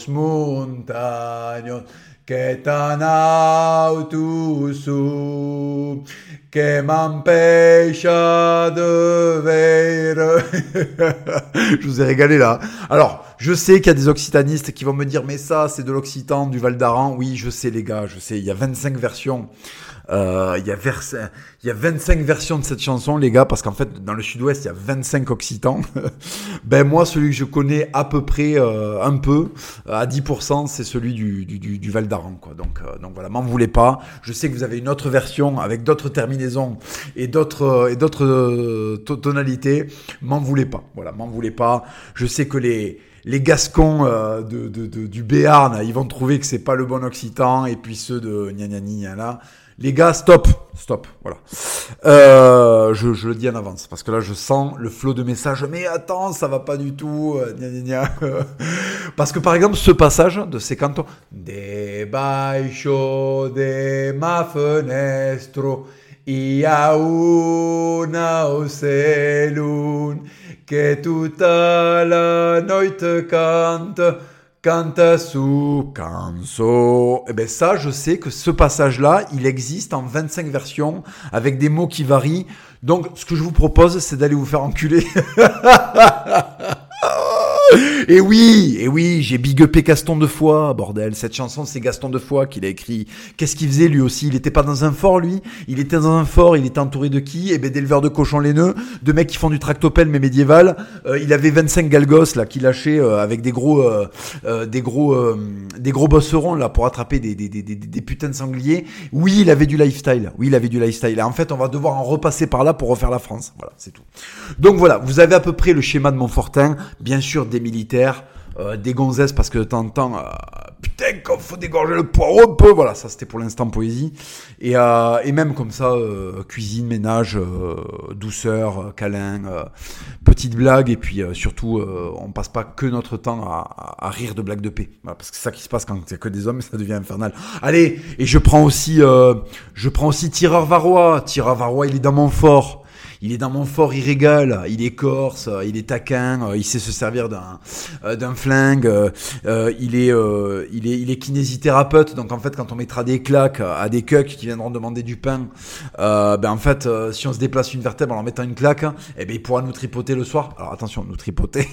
[laughs] je vous ai régalé là. Alors, je sais qu'il y a des occitanistes qui vont me dire, mais ça, c'est de l'occitan, du Val d'Aran. Oui, je sais, les gars, je sais. Il y a 25 versions. Euh, il, y a vers... il y a 25 versions de cette chanson, les gars, parce qu'en fait, dans le sud-ouest, il y a 25 occitans. [laughs] ben, moi, celui que je connais à peu près, euh, un peu, à 10%, c'est celui du, du, du, du Val d'Aran. Donc, euh, donc voilà, m'en voulez pas. Je sais que vous avez une autre version avec d'autres terminaisons et d'autres, et d'autres euh, to- tonalités. M'en voulez pas. Voilà, m'en voulez pas. Je sais que les, les Gascons euh, de, de, de- du Béarn, ils vont trouver que c'est pas le bon occitan, et puis ceux de gna gna gna là. Les gars, stop, stop, voilà. Euh, je, je le dis en avance parce que là, je sens le flot de messages. Mais attends, ça va pas du tout. euh, gna gna gna. [laughs] parce que par exemple, ce passage de ces cantons, debaixo de ma fenestro, il y a una que tutta la noite cante. Canta su canso. Eh ben ça, je sais que ce passage-là, il existe en 25 versions avec des mots qui varient. Donc, ce que je vous propose, c'est d'aller vous faire enculer. [laughs] [laughs] Et oui, et oui, j'ai big upé Gaston de Foix, bordel. Cette chanson, c'est Gaston de Foix qui l'a écrit. Qu'est-ce qu'il faisait lui aussi? Il était pas dans un fort, lui? Il était dans un fort, il était entouré de qui? Eh ben d'éleveurs de cochons laineux, de mecs qui font du tractopelle mais médiéval. Euh, il avait 25 galgos là qui lâchaient euh, avec des gros, euh, euh, des gros, des gros bosserons là pour attraper des, des, des, des, des putains de sangliers. Oui, il avait du lifestyle. Oui, il avait du lifestyle. Et en fait, on va devoir en repasser par là pour refaire la France. Voilà, c'est tout. Donc voilà, vous avez à peu près le schéma de Montfortin. Bien sûr, des militaires, euh, des gonzesses parce que de temps en temps, euh, putain, qu'on faut dégorger le poireau un peu. Voilà, ça c'était pour l'instant poésie. Et, euh, et même comme ça, euh, cuisine, ménage, euh, douceur, câlin, petite blague. Et puis surtout, on passe pas que notre temps à, rire de blagues de paix. Parce que c'est ça qui se passe quand a que des hommes, ça devient infernal. Allez, et je prends aussi, je prends aussi Tireur Varrois. Tireur Varrois, il est dans mon fort. Il est dans mon fort, il il est corse, il est taquin, euh, il sait se servir d'un euh, d'un flingue, euh, euh, il est euh, il est il est kinésithérapeute. Donc en fait, quand on mettra des claques à des cucks qui viendront demander du pain, euh, ben en fait, si on se déplace une vertèbre en leur mettant une claque, eh ben il pourra nous tripoter le soir. Alors attention, nous tripoter, [laughs]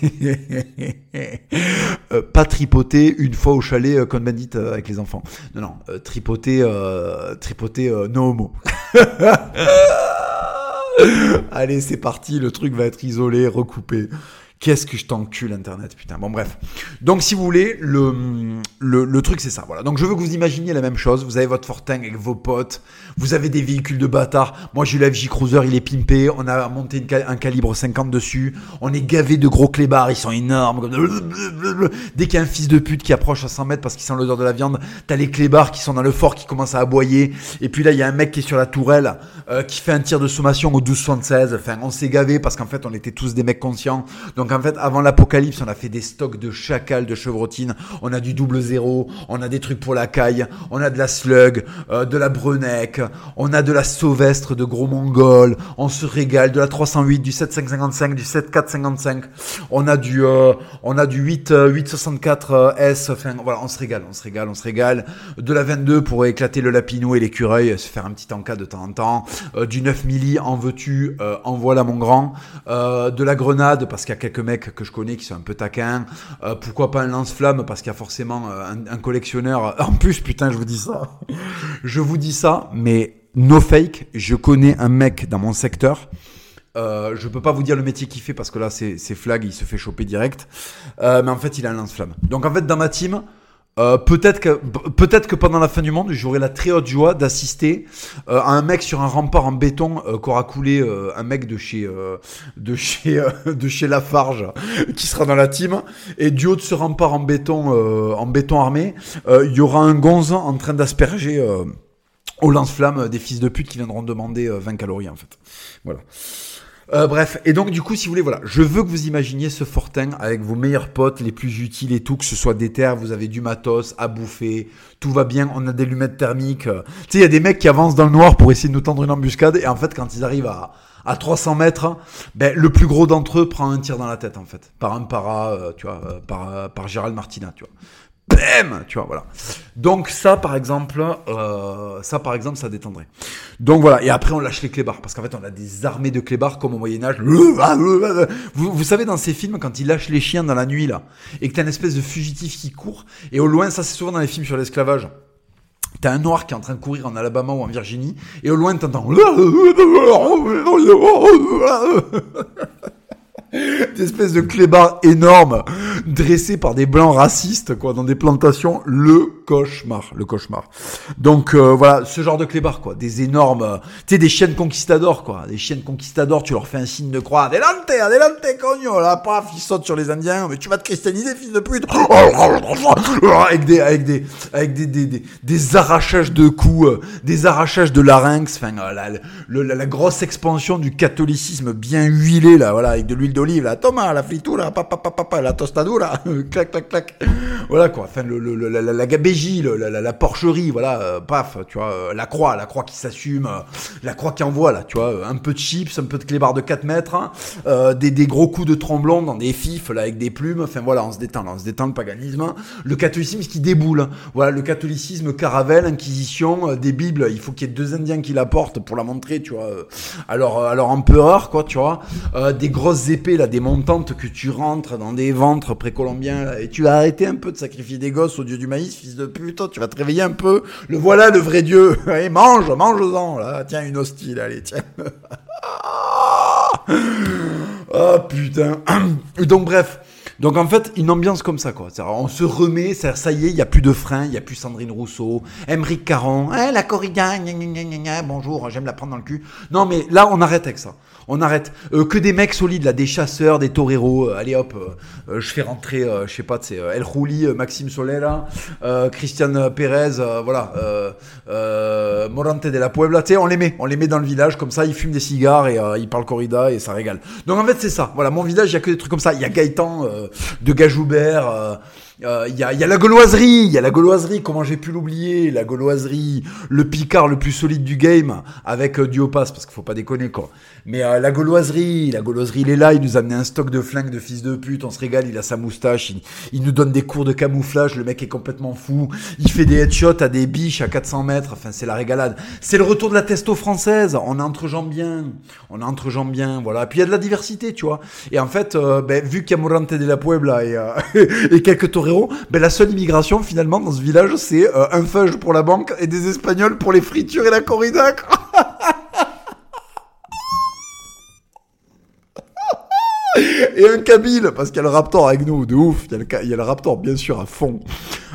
pas tripoter une fois au chalet comme bandit avec les enfants. Non non, tripoter tripoter no homo. [laughs] Allez, c'est parti, le truc va être isolé, recoupé. Qu'est-ce que je t'encule Internet, putain. Bon, bref. Donc, si vous voulez, le, le, le truc, c'est ça. Voilà. Donc, je veux que vous imaginiez la même chose. Vous avez votre Fortin avec vos potes. Vous avez des véhicules de bâtard. Moi, j'ai eu la FJ Cruiser, il est pimpé. On a monté un calibre 50 dessus. On est gavé de gros clébards. Ils sont énormes. [laughs] Dès qu'il y a un fils de pute qui approche à 100 mètres parce qu'il sent l'odeur de la viande, t'as les clébards qui sont dans le fort qui commencent à aboyer. Et puis là, il y a un mec qui est sur la tourelle, euh, qui fait un tir de sommation au 1276. Enfin, on s'est gavé parce qu'en fait, on était tous des mecs conscients. Donc, en fait, avant l'apocalypse, on a fait des stocks de chacal, de chevrotine. On a du double zéro. On a des trucs pour la caille. On a de la slug, euh, de la brenec. On a de la sauvestre de gros mongols. On se régale de la 308, du 7555, du 7455. On a du, euh, on a du 8, euh, 864 euh, S. Enfin, voilà, on se régale, on se régale, on se régale. De la 22 pour éclater le lapinou et l'écureuil, se faire un petit encas de temps en temps. Du 9 milli, en veux-tu, en voilà mon grand. De la grenade, parce qu'il y a quelqu'un quelques mecs que je connais qui sont un peu taquins. Euh, pourquoi pas un lance-flamme parce qu'il y a forcément euh, un, collectionneur. [laughs] En plus, putain, je vous dis ça. je vous dis ça, mais no fake. Je connais un mec dans mon secteur. Euh, je peux pas vous dire le métier qu'il fait parce que là c'est flag, il se fait choper direct. Mais en fait, il a un lance-flamme. Donc en fait, dans ma team, euh, peut-être que peut-être que pendant la fin du monde, j'aurai la très haute joie d'assister euh, à un mec sur un rempart en béton euh, qu'aura coulé euh, un mec de chez de chez [laughs] de chez Lafarge qui sera dans la team et du haut de ce rempart en béton en béton armé, il y aura un gonze en train d'asperger au lance-flamme des fils de pute qui viendront demander 20 calories en fait. Voilà. Euh, bref, et donc du coup, si vous voulez, voilà, je veux que vous imaginiez ce fortin avec vos meilleurs potes, les plus utiles et tout, que ce soit des terres, vous avez du matos à bouffer, tout va bien, on a des lunettes thermiques. Tu sais, il y a des mecs qui avancent dans le noir pour essayer de nous tendre une embuscade, et en fait, quand ils arrivent à, à 300 mètres, ben, le plus gros d'entre eux prend un tir dans la tête, en fait, par un para, euh, tu vois, euh, par, par Gérald Martina, tu vois. Bam tu vois voilà. Donc ça par exemple euh, ça par exemple ça détendrait. Donc voilà et après on lâche les clébards parce qu'en fait on a des armées de clébards comme au Moyen Âge [laughs] vous, vous savez dans ces films quand ils lâchent les chiens dans la nuit là et que t'as une espèce de fugitif qui court et au loin ça c'est souvent dans les films sur l'esclavage. T'as un noir qui est en train de courir en Alabama ou en Virginie, et au loin t'entends [laughs] [laughs] [laughs] des espèces de clébards énormes dressés par des blancs racistes quoi dans des plantations le cauchemar le cauchemar. Donc euh, voilà ce genre de clébards quoi. Des énormes tu sais des chiennes conquistadors quoi. Des chiennes conquistadors tu leur fais un signe de croix. Adelante adelante cogno. Là paf ils sautent sur les indiens. Mais tu vas te christianiser fils de pute. [laughs] Avec des avec des avec des des, des, des arrachages de coups euh, des arrachages de larynx. Enfin euh, la, grosse expansion du catholicisme bien huilé là voilà avec de l'huile de olive, la toma, la fritura, papa, papa, la tostadura, [laughs] clac, clac, clac. Voilà quoi. Enfin, le, le, la, la, la la, la, porcherie, voilà, euh, paf, tu vois, euh, la croix, la croix qui s'assume, euh, la croix qui envoie là, tu vois, un peu de chips, un peu de clébard de 4 mètres, hein, des, des gros coups de tromblon dans des fifs là avec des plumes. Enfin voilà, on se détend, on se détend le paganisme, le catholicisme qui déboule. Voilà, le catholicisme Caravelle, Inquisition, des bibles. Il faut qu'il y ait deux Indiens qui la portent pour la montrer, tu vois. alors, alors empereur quoi, tu vois, des grosses épées là, des montantes que tu rentres dans des ventres précolombiens, et tu vas arrêter un peu de sacrifier des gosses au dieu du maïs, fils de pute, tu vas te réveiller un peu. Le voilà, le vrai dieu. [laughs] Allez, mange, mange-en, là. Tiens, une hostie, allez, tiens. oh, [laughs] putain. [clears throat] Donc, bref. Donc en fait, une ambiance comme ça, quoi. On se remet, ça, y est, il n'y a plus de frein, il n'y a plus Sandrine Rousseau, Emmerich Caron, eh, la corrida, bonjour, j'aime la prendre dans le cul. Non, mais là, on arrête avec ça. On arrête. Euh, que des mecs solides, là, des chasseurs, des toreros. Euh, allez hop, euh, je fais rentrer, je sais pas, c'est El Rouli, Maxime Solela, Christian Pérez, voilà, Morante de la Puebla. Tu sais, on les met, on les met dans le village, comme ça, ils fument des cigares et ils parlent corrida et ça régale. Donc en fait, c'est ça. Voilà, mon village, il y a que des trucs comme ça. Il y a Gaëtan de Gajoubert. Il euh, y, a, y, a, la gauloiserie, il y a la gauloiserie, comment j'ai pu l'oublier, la gauloiserie, le picard le plus solide du game, avec euh, Duopas, parce qu'il faut pas déconner quoi. Mais euh, la gauloiserie, la gauloiserie il est là, il nous a amené un stock de flingues de fils de pute, on se régale, il a sa moustache, il, nous donne des cours de camouflage, le mec est complètement fou, il fait des headshots à des biches à 400 mètres, enfin c'est la régalade. C'est le retour de la testo française, on est entre gens bien, on est entre gens bien, voilà. Puis il y a de la diversité, tu vois. Et en fait, euh, ben, vu qu'il y a Morante de la Puebla et, [laughs] et quelques toreros, ben la seule immigration finalement dans ce village, c'est euh, un fudge pour la banque et des Espagnols pour les fritures et la corrida. [laughs] et un Kabyle, parce qu'il y a le Raptor avec nous, de ouf. Il y, a le, il Raptor, bien sûr, à fond.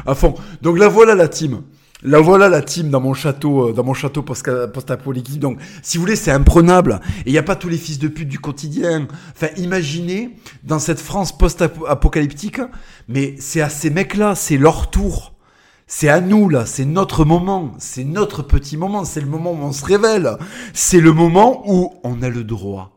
À fond. Donc là, voilà la team. Là voilà la team dans mon château, euh, dans mon château post-apocalyptique. Donc, si vous voulez, c'est imprenable. Et il n'y a pas tous les fils de pute du quotidien. Enfin, imaginez dans cette France post-apocalyptique, mais c'est à ces mecs-là, c'est leur tour. C'est à nous là, c'est notre moment, c'est notre petit moment, c'est le moment où on se révèle, c'est le moment où on a le droit.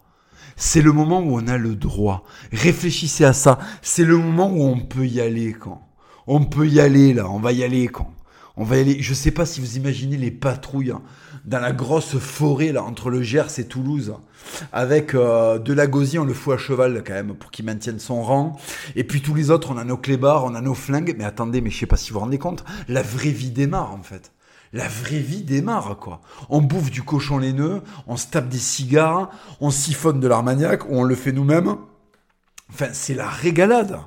C'est le moment où on a le droit. Réfléchissez à ça. C'est le moment où on peut y aller quand. On peut y aller là, on va y aller quand. On va aller. Je sais pas si vous imaginez les patrouilles hein, dans la grosse forêt là entre le Gers et Toulouse, avec euh, de la gosier, on le fout à cheval quand même pour qu'il maintienne son rang. Et puis tous les autres, on a nos clébards, on a nos flingues. Mais attendez, mais je sais pas si vous vous rendez compte, la vraie vie démarre en fait. La vraie vie démarre, quoi. On bouffe du cochon laineux, on se tape des cigares, on siphonne de l'armagnac, ou on le fait nous-mêmes. Enfin, c'est la régalade.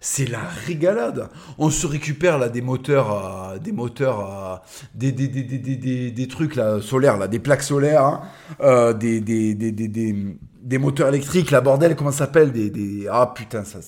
C'est la régalade. On se récupère là des moteurs, euh, des moteurs, euh, des, trucs là solaires, des plaques solaires, hein. euh, des, moteurs électriques, la bordel, comment ça s'appelle des, ah putain, ça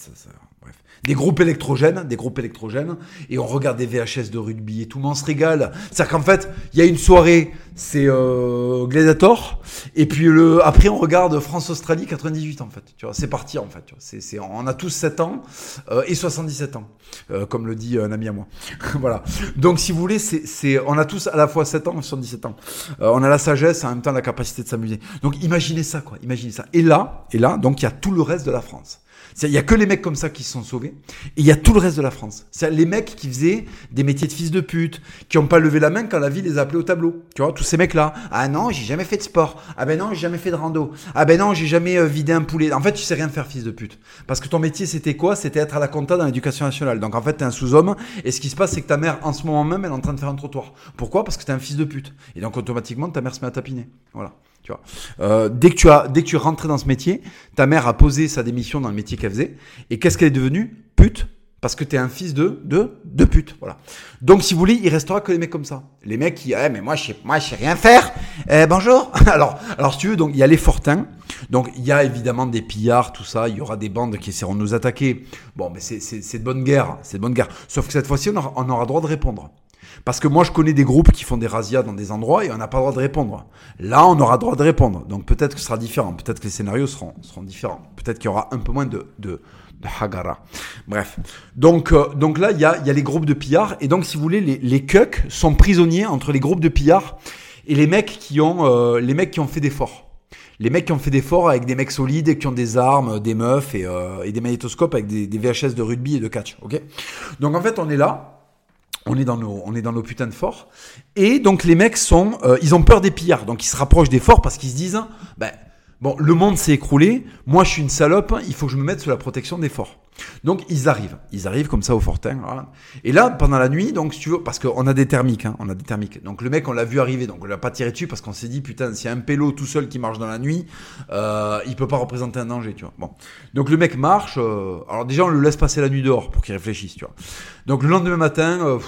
des groupes électrogènes, des groupes électrogènes, et on regarde des VHS de rugby et tout le monde se régale. C'est-à-dire qu'en fait, il y a une soirée, c'est euh, Gladiator, et puis le après on regarde France-Australie 98 en fait. Tu vois, c'est parti en fait. C'est, c'est, on a tous 7 ans euh, et 77 ans, euh, comme le dit un ami à moi. [laughs] voilà. Donc si vous voulez, c'est, c'est, on a tous à la fois 7 ans et 77 ans. Euh, on a la sagesse, en même temps la capacité de s'amuser. Donc imaginez ça quoi, imaginez ça. Et là, et là, donc il y a tout le reste de la France. Il y a que les mecs comme ça qui se sont sauvés. Et il y a tout le reste de la France. C'est les mecs qui faisaient des métiers de fils de pute, qui n'ont pas levé la main quand la vie les a appelés au tableau. Tu vois, tous ces mecs-là. Ah non, j'ai jamais fait de sport. Ah ben non, j'ai jamais fait de rando. Ah ben non, j'ai jamais euh, vidé un poulet. En fait, tu sais rien faire, fils de pute. Parce que ton métier, c'était quoi? C'était être à la compta dans l'éducation nationale. Donc en fait, t'es un sous-homme. Et ce qui se passe, c'est que ta mère, en ce moment même, elle est en train de faire un trottoir. Pourquoi? Parce que t'es un fils de pute. Et donc automatiquement, ta mère se met à tapiner. Voilà. Tu vois. Euh, dès que tu as, dès que tu rentré dans ce métier, ta mère a posé sa démission dans le métier qu'elle faisait. Et qu'est-ce qu'elle est devenue? Pute. Parce que tu es un fils de, de, de pute. Voilà. Donc, si vous voulez, il restera que les mecs comme ça. Les mecs qui, eh, mais moi, je sais, moi, je sais rien faire. Eh, bonjour. [laughs] alors, alors, si tu veux, donc, il y a les fortins. Donc, il y a évidemment des pillards, tout ça. Il y aura des bandes qui essaieront de nous attaquer. Bon, mais c'est, c'est, c'est de bonne guerre. C'est de bonne guerre. Sauf que cette fois-ci, on aura, on aura droit de répondre. Parce que moi, je connais des groupes qui font des razzias dans des endroits et on n'a pas le droit de répondre. Là, on aura le droit de répondre. Donc peut-être que ce sera différent. Peut-être que les scénarios seront, seront différents. Peut-être qu'il y aura un peu moins de, de, de Hagara. Bref. Donc, euh, donc là, il y a, y a les groupes de pillards. Et donc, si vous voulez, les, les cucks sont prisonniers entre les groupes de pillards et les mecs qui ont, euh, les mecs qui ont fait des forts les mecs qui ont fait des forts avec des mecs solides et qui ont des armes, des meufs et, euh, et des magnétoscopes avec des, des, VHS de rugby et de catch. Ok? Donc en fait, on est là on est dans nos, on est putains de forts. Et donc les mecs sont, euh, ils ont peur des pillards, donc ils se rapprochent des forts parce qu'ils se disent, ben bon, le monde s'est écroulé, moi je suis une salope, il faut que je me mette sous la protection des forts. Donc ils arrivent, ils arrivent comme ça au fortin. Et là, pendant la nuit, donc si tu veux, parce qu'on a des thermiques, hein, on a des thermiques. Donc le mec, on l'a vu arriver, donc on l'a pas tiré dessus parce qu'on s'est dit putain, s'il y a un pélo tout seul qui marche dans la nuit, euh, il peut pas représenter un danger, tu vois. Bon, donc le mec marche. Euh, alors déjà, on le laisse passer la nuit dehors pour qu'il réfléchisse, tu vois. Donc le lendemain matin, euh,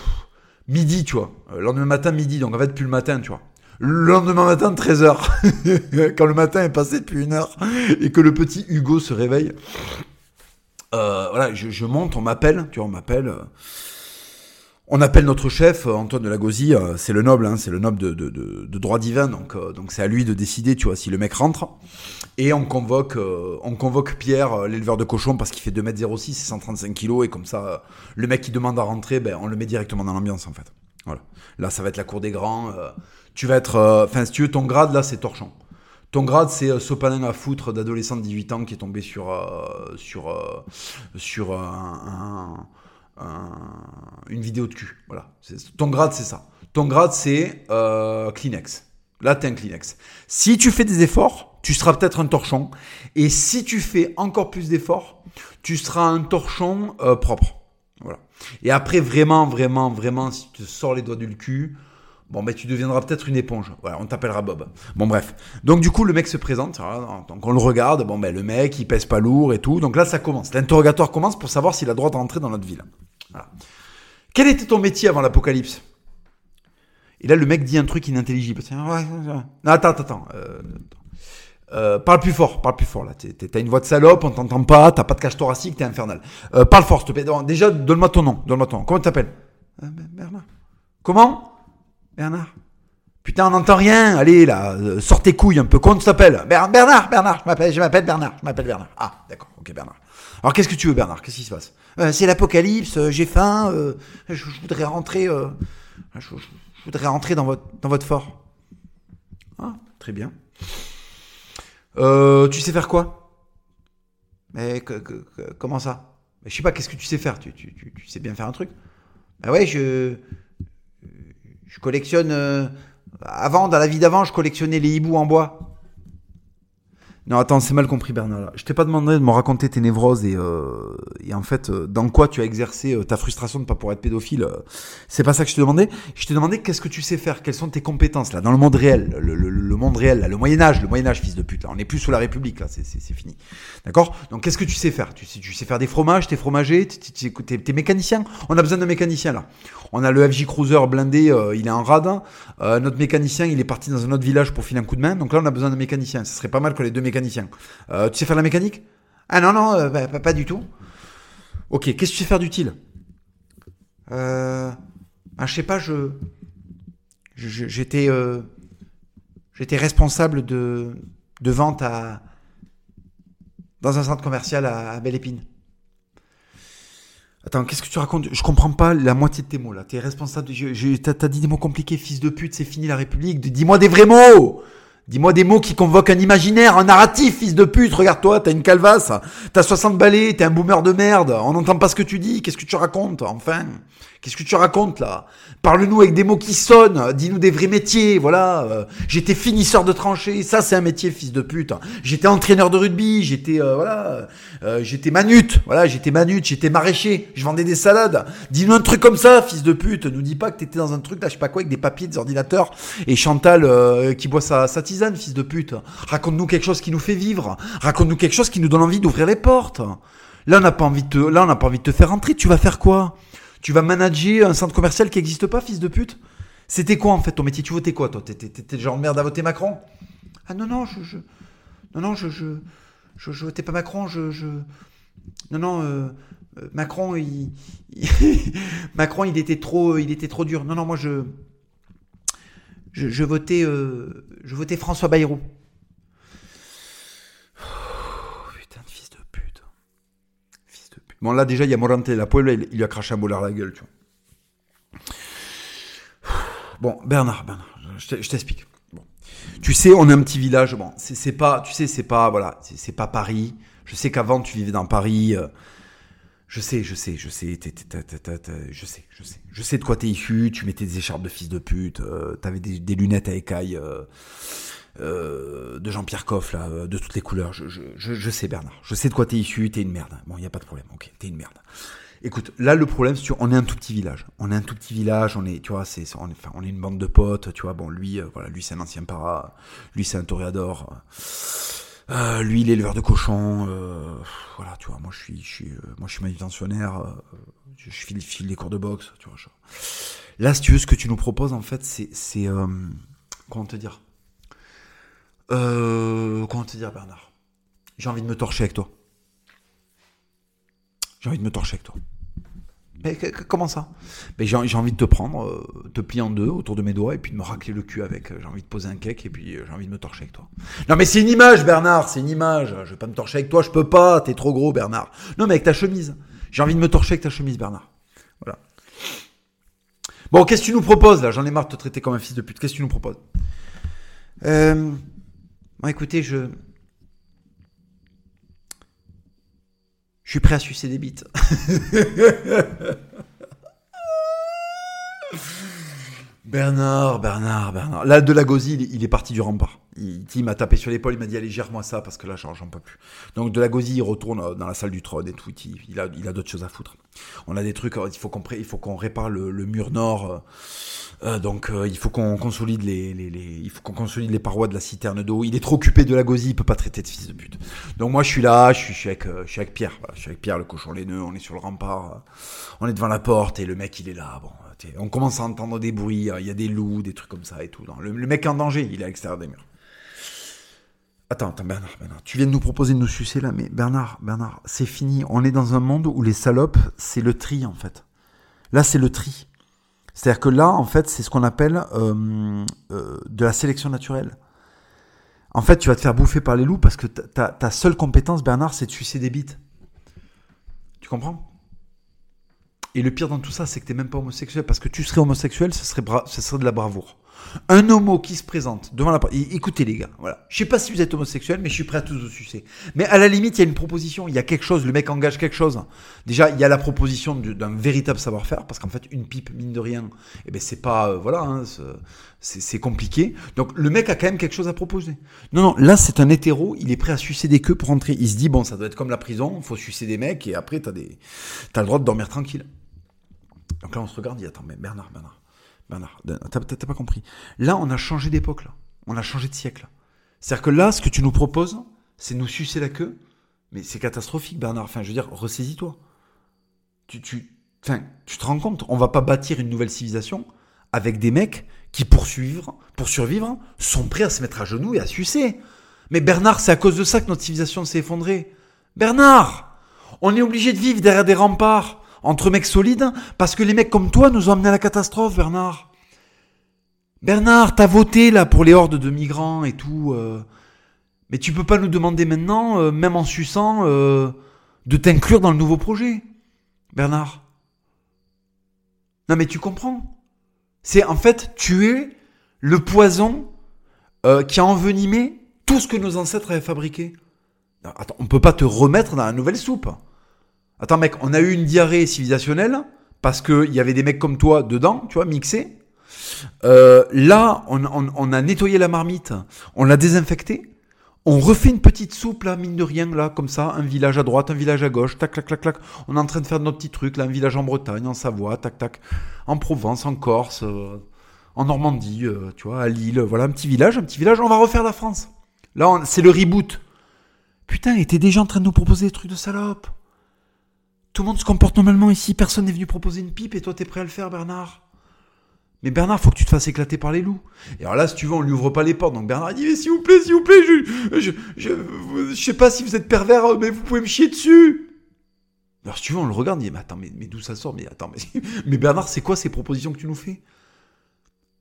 midi, tu vois. Le lendemain matin, midi, donc en fait plus le matin, tu vois. Le lendemain matin, 13h. [laughs] Quand le matin est passé depuis une heure et que le petit Hugo se réveille. Euh, voilà, je, monte, on m'appelle, tu on m'appelle. Euh, on appelle notre chef, euh, Antoine de la Gauzie, c'est le noble, hein, c'est le noble de, droit divin, donc donc c'est à lui de décider, tu vois, si le mec rentre. Et on convoque, on convoque Pierre, l'éleveur de cochons, parce qu'il fait 2m06 et 135 kg, et comme ça, le mec qui demande à rentrer, ben, on le met directement dans l'ambiance, en fait. Voilà. Là, ça va être la cour des grands. Tu vas être, enfin, si tu veux, ton grade, là, c'est torchon. Ton grade, c'est euh, Sopanin à foutre d'adolescent de 18 ans qui est tombé sur, euh, sur, euh, sur un, une vidéo de cul. Voilà. Ton grade, c'est ça. Ton grade, c'est Kleenex. Là, t'es un Kleenex. Si tu fais des efforts, tu seras peut-être un torchon. Et si tu fais encore plus d'efforts, tu seras un torchon propre. Voilà. Et après, vraiment, vraiment, vraiment, si tu te sors les doigts du cul, Bon, ben, tu deviendras peut-être une éponge. Voilà, on t'appellera Bob. Bon, bref. Donc, du coup, le mec se présente. Donc, on le regarde. Bon, ben, le mec, il pèse pas lourd et tout. Donc là, ça commence. L'interrogatoire commence pour savoir s'il a le droit d'entrer dans notre ville. Voilà. Quel était ton métier avant l'apocalypse? Et là, le mec dit un truc inintelligible. Non, attends, attends, attends. Euh, euh, parle plus fort, parle plus fort là. T'as une voix de salope, on t'entend pas, t'as pas de cage thoracique, t'es infernal. Euh, parle fort, s'il te plaît. Déjà, donne-moi ton nom, donne-moi ton nom. Comment tu t'appelles? Bernard. Comment? Bernard Putain, on n'entend rien. Allez, là, euh, sors tes couilles un peu. Comment tu t'appelles? Bernard, Bernard, je m'appelle, je Bernard. Je m'appelle Bernard. Ah, d'accord, ok, Bernard. Alors, qu'est-ce que tu veux, Bernard? Qu'est-ce qui se passe? Euh, C'est l'apocalypse, euh, j'ai faim, je, voudrais rentrer, je, voudrais rentrer dans votre, fort. Ah, très bien. tu sais faire quoi? Mais comment ça? Je sais pas, qu'est-ce que tu sais faire? Tu sais bien faire un truc? Ah ouais, je je collectionne. Euh, avant, dans la vie d'avant, je collectionnais les hiboux en bois. Non, attends, c'est mal compris, Bernard. Je t'ai pas demandé de me raconter tes névroses et, euh, et en fait, euh, dans quoi tu as exercé euh, ta frustration de pas pouvoir être pédophile. euh, c'est pas ça que je te demandais. Je t'ai demandé qu'est-ce que tu sais faire, quelles sont tes compétences là, dans le monde réel, le, le- le monde réel, là, le Moyen Âge, le Moyen Âge, fils de pute. Là, on n'est plus sous la République, là, c'est, c'est, fini. D'accord? Donc, qu'est-ce que tu sais faire? Tu sais, tu sais faire des fromages, t'es fromager, t'es, t'es, t'es- mécanicien? On a besoin d'un mécanicien là. On a le FJ Cruiser blindé, euh, il est en rade. Euh, notre mécanicien, il est parti dans un autre village pour filer un coup de main. Donc là, on a besoin d'un mécanicien. Ce serait pas mal que les deux mécaniciens. Euh, tu sais faire la mécanique? Ah non, non, euh, pas, du tout. Ok, qu'est-ce que tu sais faire d'utile? Euh, ah, Je sais pas, je, euh, j'étais responsable de, de vente à, dans un centre commercial à, à Belle-Épine. Attends, qu'est-ce que tu racontes? Je comprends pas la moitié de tes mots là. T'es responsable. De... t'as dit des mots compliqués, fils de pute, c'est fini la République. Dis-moi des vrais mots Dis-moi des mots qui convoquent un imaginaire, un narratif, fils de pute. Regarde-toi, t'as une calvasse, t'as 60 balais, t'es un boomer de merde. On n'entend pas ce que tu dis. Qu'est-ce que tu racontes Enfin, qu'est-ce que tu racontes là? Parle-nous avec des mots qui sonnent. Dis-nous des vrais métiers. Voilà. Euh, j'étais finisseur de tranchées. Ça, c'est un métier, fils de pute. J'étais entraîneur de rugby. J'étais euh, voilà. Euh, j'étais manute. Voilà. J'étais manute. J'étais maraîcher. Je vendais des salades. Dis-nous un truc comme ça, fils de pute. Nous dis pas que t'étais dans un truc là, je sais pas quoi, avec des papiers, des ordinateurs et Chantal qui boit sa, sa fils de pute. Raconte-nous quelque chose qui nous fait vivre. Raconte-nous quelque chose qui nous donne envie d'ouvrir les portes. Là, on n'a pas envie de te, là, on n'a pas envie de te faire rentrer. Tu vas faire quoi? Tu vas manager un centre commercial qui n'existe pas, fils de pute? C'était quoi en fait ton métier? Tu votais quoi, toi? T'étais genre merde à voter Macron? Ah non non, je, non non, je je je, votais pas Macron. Je je non non. euh, euh, Macron, il- [laughs] Macron, il était trop, il était trop dur. Non, non, moi je, je, je votais, euh, je votais François Bayrou. Oh, putain de fils de pute. Fils de pute. Bon, là, déjà, il y a Morante, la poêle, il, lui a craché un boulard à la gueule, tu vois. Bon, Bernard, Bernard, je t'explique. Tu sais, on est un petit village. Bon, c'est pas, tu sais, c'est pas, voilà, c'est pas Paris. Je sais qu'avant, tu vivais dans Paris. euh, je sais, je sais, je sais, t'es- t'es- t'es- t'es- t'es- t'es- je sais, je sais. Je sais de quoi t'es issu, tu mettais des écharpes de fils de pute, euh, t'avais des, des lunettes à écailles euh, euh, de Jean-Pierre Coff, là, euh, de toutes les couleurs. Je, je, je, sais, Bernard, je sais de quoi t'es issu, t'es une merde. Bon, y a pas de problème, ok, t'es une merde. Écoute, là, le problème, c'est qu'on est un tout petit village. On est un tout petit village, on est, tu vois, c'est, on enfin, on est une bande de potes, tu vois. Bon, lui, euh, voilà, lui, c'est un ancien para, lui, c'est un toréador. Euh, lui, il est éleveur de cochons. euh, voilà, tu vois, moi, je suis, je suis, euh, moi, je suis manutentionnaire. euh, je je file, file les cours de boxe, tu vois. je- Là, si tu veux, ce que tu nous proposes, en fait, c'est, c'est, euh, comment te dire? Comment te dire, Bernard? J'ai envie de me torcher avec toi. J'ai envie de me torcher avec toi. Mais comment ça Mais j'ai envie de te prendre, euh, te plier en deux autour de mes doigts et puis de me racler le cul avec. J'ai envie de poser un cake et puis euh, j'ai envie de me torcher avec toi. Non mais c'est une image, Bernard, c'est une image. Je vais pas me torcher avec toi, je peux pas. T'es trop gros, Bernard. Non mais avec ta chemise. J'ai envie de me torcher avec ta chemise, Bernard. Voilà. Bon, qu'est-ce que tu nous proposes là? J'en ai marre de te traiter comme un fils de pute. Qu'est-ce que tu nous proposes? Euh... Bon, écoutez, je. Je suis prêt à sucer des bites. [laughs] Bernard, Bernard, Bernard. Là, de la il, il est parti du rempart. Il, il m'a tapé sur l'épaule, il m'a dit Allez, gère-moi ça, parce que là, j'en peux plus. Donc, de la gauzy, il retourne dans la salle du trône et tout. Il, a, il a d'autres choses à foutre. On a des trucs, il faut qu'on il faut qu'on répare le, le mur nord. euh, euh, donc, euh, il faut qu'on consolide les, les, les- il faut qu'on consolide les parois de la citerne d'eau. Il est trop occupé de la gauzy, il peut pas traiter de fils de pute. Donc, moi, je suis là, je suis, je suis avec, euh, je suis avec Pierre. Je suis avec Pierre, le cochon laineux. On est sur le rempart. euh, on est devant la porte et le mec, il est là. Bon, on commence à entendre des bruits. Il y a des loups, des trucs comme ça et tout. Le, le mec est en danger. Il est à l'extérieur des murs. Attends, attends, Bernard, Bernard. Tu viens de nous proposer de nous sucer là, mais Bernard, Bernard, c'est fini. On est dans un monde où les salopes, c'est le tri en fait. Là, c'est le tri. C'est-à-dire que là, en fait, c'est ce qu'on appelle euh, euh, de la sélection naturelle. En fait, tu vas te faire bouffer par les loups parce que ta, seule compétence, Bernard, c'est de sucer des bites. Tu comprends? Et le pire dans tout ça, c'est que t'es même pas homosexuel parce que tu serais homosexuel, ce serait de la bravoure. Un homo qui se présente devant la porte. Écoutez les gars, voilà. Je sais pas si vous êtes homosexuel, mais je suis prêt à tous vous sucer. Mais à la limite, il y a une proposition, il y a quelque chose, le mec engage quelque chose. Déjà, il y a la proposition d'un véritable savoir-faire, parce qu'en fait, une pipe, mine de rien, eh ben c'est pas, euh, voilà, hein, c'est compliqué. Donc le mec a quand même quelque chose à proposer. Non, non, là c'est un hétéro, il est prêt à sucer des queues pour rentrer. Il se dit, bon, ça doit être comme la prison, faut sucer des mecs, et après, t'as des... as le droit de dormir tranquille. Donc là, on se regarde, il dit, attends, mais Bernard, Bernard. Bernard, t'as pas compris. Là, on a changé d'époque, là. On a changé de siècle. C'est-à-dire que là, ce que tu nous proposes, c'est nous sucer la queue. Mais c'est catastrophique, Bernard. Enfin, je veux dire, ressaisis-toi. Tu, tu, tu te rends compte, on va pas bâtir une nouvelle civilisation avec des mecs qui, pour survivre, pour survivre, sont prêts à se mettre à genoux et à sucer. Mais Bernard, c'est à cause de ça que notre civilisation s'est effondrée. Bernard, on est obligé de vivre derrière des remparts entre mecs solides, parce que les mecs comme toi nous ont amené à la catastrophe, Bernard. Bernard, t'as voté là pour les hordes de migrants et tout. Euh. mais tu peux pas nous demander maintenant, euh, même en suçant, euh, de t'inclure dans le nouveau projet. Bernard. Non mais tu comprends. C'est en fait tuer le poison qui a envenimé tout ce que nos ancêtres avaient fabriqué. attends, on peut pas te remettre dans la nouvelle soupe. Attends, mec, on a eu une diarrhée civilisationnelle parce qu'il y avait des mecs comme toi dedans, tu vois, mixés. Euh, là, on, a nettoyé la marmite, on l'a désinfectée. On refait une petite soupe, là, mine de rien, là, comme ça, un village à droite, un village à gauche, tac, tac, tac, tac. On est en train de faire notre petit truc, là, un village en Bretagne, en Savoie, tac, tac, en Provence, en Corse, euh, en Normandie, euh, tu vois, à Lille, voilà, un petit village, un petit village, on va refaire la France. Là, c'est le reboot. Putain, t'es déjà en train de nous proposer des trucs de salope. Tout le monde se comporte normalement ici, personne n'est venu proposer une pipe et toi t'es prêt à le faire Bernard mais Bernard, faut que tu te fasses éclater par les loups. Et alors là, si tu veux, on lui ouvre pas les portes. Donc Bernard dit, mais s'il vous plaît, s'il vous plaît, je, je, je, sais pas si vous êtes pervers, mais vous pouvez me chier dessus. Alors si tu veux, on le regarde, il dit, mais attends, mais, mais d'où ça sort? Mais attends, mais [laughs] Bernard, c'est quoi ces propositions que tu nous fais?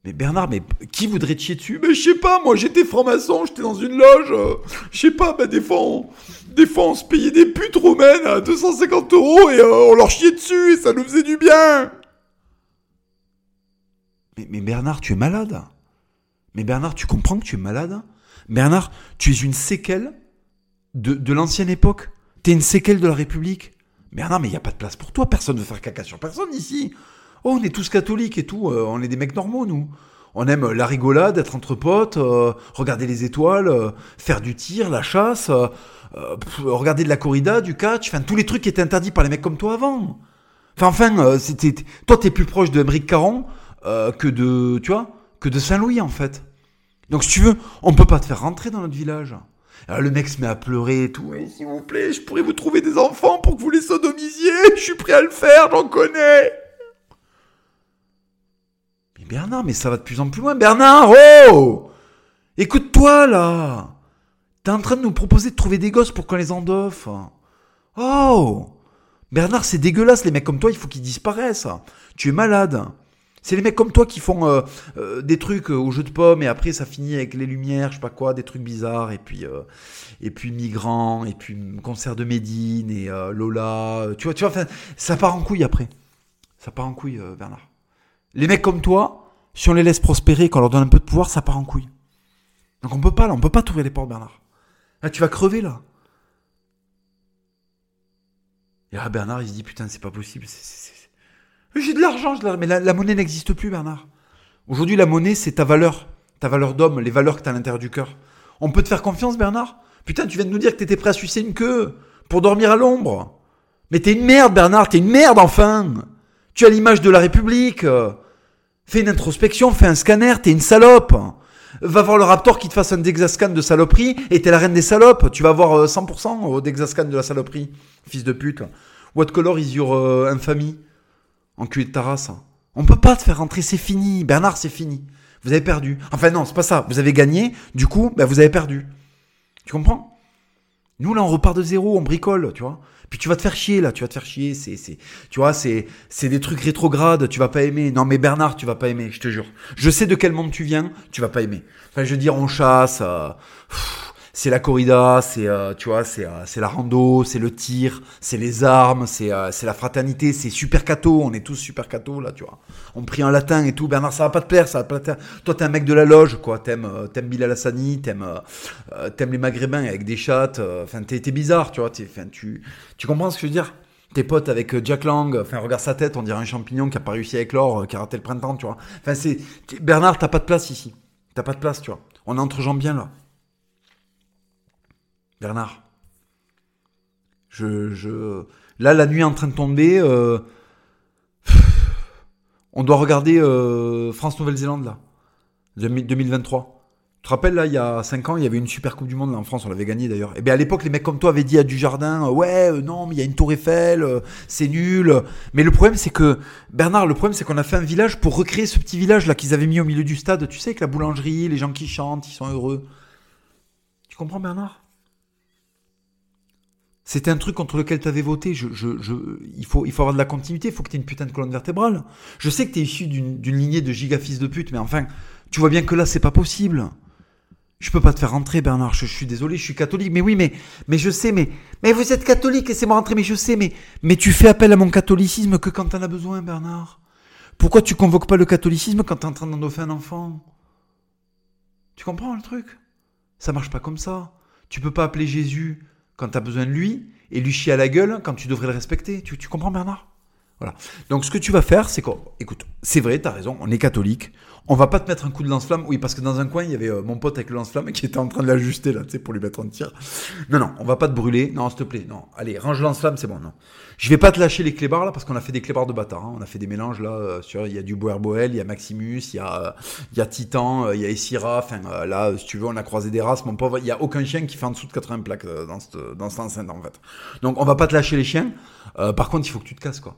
Mais Bernard, mais qui voudrait te chier dessus? Mais je sais pas, moi j'étais franc-maçon, j'étais dans une loge. je sais pas, bah des fois, on, des fois on se payait des putes romaines à 250 euros et euh, on leur chiait dessus et ça nous faisait du bien. Mais, Bernard, tu es malade. Mais Bernard, tu comprends que tu es malade? Bernard, tu es une séquelle de, de l'ancienne époque. T'es une séquelle de la République. Bernard, mais il n'y a pas de place pour toi. Personne ne veut faire caca sur personne ici. Oh, on est tous catholiques et tout, euh, on est des mecs normaux, nous. On aime la rigolade, être entre potes, euh, regarder les étoiles, euh, faire du tir, la chasse, regarder de la corrida, du catch, enfin tous les trucs qui étaient interdits par les mecs comme toi avant. Enfin, enfin, c'était, toi t'es plus proche de Bric Caron que de, tu vois, que de Saint-Louis en fait. Donc si tu veux, on peut pas te faire rentrer dans notre village. Alors le mec se met à pleurer et tout. S'il vous plaît, je pourrais vous trouver des enfants pour que vous les sodomisiez. Je suis prêt à le faire, j'en connais. Bernard, mais ça va de plus en plus loin. Bernard, oh Écoute-toi là T'es en train de nous proposer de trouver des gosses pour qu'on les endoffe. Oh Bernard, c'est dégueulasse, les mecs comme toi, il faut qu'ils disparaissent. Tu es malade. C'est les mecs comme toi qui font euh, euh, des trucs euh, au jeu de pommes et après ça finit avec les lumières, je sais pas quoi, des trucs bizarres et puis et puis migrants et puis concert de Médine et Lola, tu vois, tu vois, ça part en couille après. Ça part en couille, Bernard. Les mecs comme toi, si on les laisse prospérer, qu'on leur donne un peu de pouvoir, ça part en couille. Donc on peut pas, là, on peut pas t'ouvrir les portes, Bernard. Là, tu vas crever, là. Et là, Bernard, il se dit, putain, c'est pas possible. J'ai de l'argent, mais la, monnaie n'existe plus, Bernard. Aujourd'hui, la monnaie, c'est ta valeur. Ta valeur d'homme, les valeurs que t'as à l'intérieur du cœur. On peut te faire confiance, Bernard? Putain, tu viens de nous dire que t'étais prêt à sucer une queue pour dormir à l'ombre. Mais t'es une merde, Bernard, t'es une merde, enfin Tu as l'image de la République. Fais une introspection, fais un scanner, t'es une salope. Va voir le Raptor qui te fasse un Dexascan de saloperie et t'es la reine des salopes. Tu vas avoir 100% au Dexascan de la saloperie, fils de pute. What color is your euh, infamie? Enculé de ta race. On peut pas te faire rentrer, c'est fini. Bernard, c'est fini. Vous avez perdu. Enfin non, c'est pas ça. Vous avez gagné, du coup, ben, vous avez perdu. Tu comprends? Nous là, on repart de zéro, on bricole, tu vois. Puis tu vas te faire chier là, tu vas te faire chier. C'est, c'est, tu vois, c'est, c'est des trucs rétrogrades. Tu vas pas aimer. Non mais Bernard, tu vas pas aimer, je te jure. Je sais de quel monde tu viens, tu vas pas aimer. Enfin, je veux dire, on chasse. Euh, c'est la corrida, c'est euh, tu vois, c'est euh, c'est la rando, c'est le tir, c'est les armes, c'est euh, la fraternité, c'est super cato, on est tous super cato là, tu vois. On prie en latin et tout. Bernard, ça va pas te plaire, ça va pas te plaire. Toi, t'es un mec de la loge, quoi. T'aimes t'aimes Bilal Hassani, t'aimes t'aimes les Maghrébins avec des chattes. Enfin, t'es bizarre, tu vois. Enfin, tu tu comprends ce que je veux dire? Tes potes avec Jack Lang, enfin regarde sa tête, on dirait un champignon qui a pas réussi à éclore, qui a raté le printemps, tu vois. Enfin c'est Bernard, t'as pas de place ici. T'as pas de place, tu vois. On est entre gens bien là. Bernard. Je, je... Là, la nuit est en train de tomber. Euh, on doit regarder euh, France-Nouvelle-Zélande, là. 2023. Tu te rappelles, là, il y a 5 ans, il y avait une super Coupe du Monde là, en France, on l'avait gagné d'ailleurs. Et eh bien à l'époque, les mecs comme toi avaient dit à Dujardin Ouais, euh, non, mais il y a une tour Eiffel, c'est nul. Mais le problème, c'est que, Bernard, le problème, c'est qu'on a fait un village pour recréer ce petit village là qu'ils avaient mis au milieu du stade. Tu sais, avec la boulangerie, les gens qui chantent, ils sont heureux. Tu comprends, Bernard? C'était un truc contre lequel tu avais voté. Il faut avoir de la continuité, il faut que tu aies une putain de colonne vertébrale. Je sais que tu es issu d'une lignée de gigafils de pute, mais enfin, tu vois bien que là, c'est pas possible. Je peux pas te faire rentrer, Bernard. Je, suis désolé, je suis catholique. Mais oui, mais, mais je sais, mais, mais vous êtes catholique, laissez-moi rentrer. Mais je sais, mais, mais tu fais appel à mon catholicisme que quand t'en as besoin, Bernard. Pourquoi tu convoques pas le catholicisme quand t'es en train d'endoffer un enfant Tu comprends le truc? Ça marche pas comme ça. Tu peux pas appeler Jésus quand tu as besoin de lui et lui chier à la gueule quand tu devrais le respecter. Tu, comprends Bernard? Voilà. Donc ce que tu vas faire, c'est quoi? Écoute, c'est vrai, tu as raison, on est catholique. On va pas te mettre un coup de lance-flamme. Oui, parce que dans un coin, il y avait euh, mon pote avec le lance-flamme qui était en train de l'ajuster là, tu sais, pour lui mettre en tir. Non, non, on va pas te brûler. Non, s'il te plaît. Non, allez, range lance-flamme, c'est bon. Non, je vais pas te lâcher les clébards là parce qu'on a fait des clébards de bâtard. Hein. On a fait des mélanges là. Euh, sur, il y a du Boerboel, il y a Maximus, il y a, euh, il y a Titan, il y a Essira. Enfin, là, si tu veux, on a croisé des races. Mon pauvre, il y a aucun chien qui fait en dessous de 80 plaques dans cette, dans cette enceinte en fait. Donc, on va pas te lâcher les chiens. par contre, il faut que tu te casses quoi.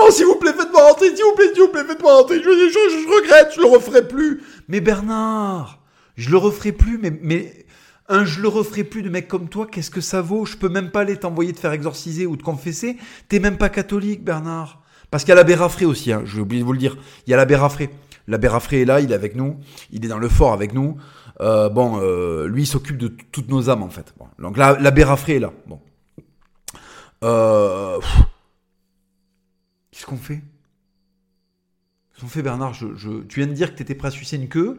Non, s'il vous plaît, faites-moi rentrer, s'il vous plaît, s'il vous plaît, faites-moi rentrer. Je, regrette, je le referai plus. Mais Bernard, je le referai plus, mais, mais un je le referai plus de mec comme toi, qu'est-ce que ça vaut? Je peux même pas aller t'envoyer te faire exorciser ou te confesser. T'es même pas catholique, Bernard. Parce qu'il y a l'abbé Raffré aussi, hein, j'ai oublié de vous le dire. Il y a l'abbé Raffré. L'abbé Raffré est là, il est avec nous, il est dans le fort avec nous. Euh, bon, euh, lui, il s'occupe de toutes nos âmes, en fait. Donc l'abbé Raffré est là. Bon. Euh, Qu'est-ce qu'on fait? Qu'est-ce qu'on fait, Bernard? Tu viens de dire que tu étais prêt à sucer une queue.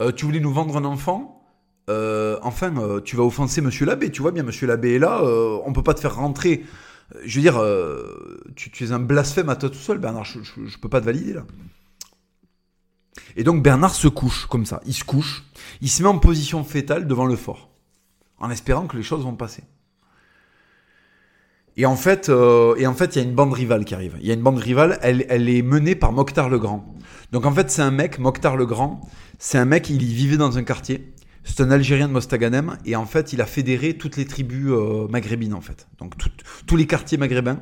Euh, tu voulais nous vendre un enfant? Euh, enfin, euh, tu vas offenser Monsieur l'abbé. Tu vois bien, Monsieur l'abbé est là. on peut pas te faire rentrer. Je veux dire, tu, es un blasphème à toi tout seul, Bernard. Je, je, peux pas te valider là. Et donc Bernard se couche comme ça. Il se couche. Il se met en position fétale devant le fort, en espérant que les choses vont passer. Et en fait, euh, et en fait, il y a une bande rivale qui arrive. Il y a une bande rivale, elle, elle est menée par Mokhtar le Grand. Donc en fait, c'est un mec, Mokhtar le Grand, c'est un mec, il y vivait dans un quartier. C'est un Algérien de Mostaganem et en fait, il a fédéré toutes les tribus euh, maghrébines en fait. Donc tous les quartiers maghrébins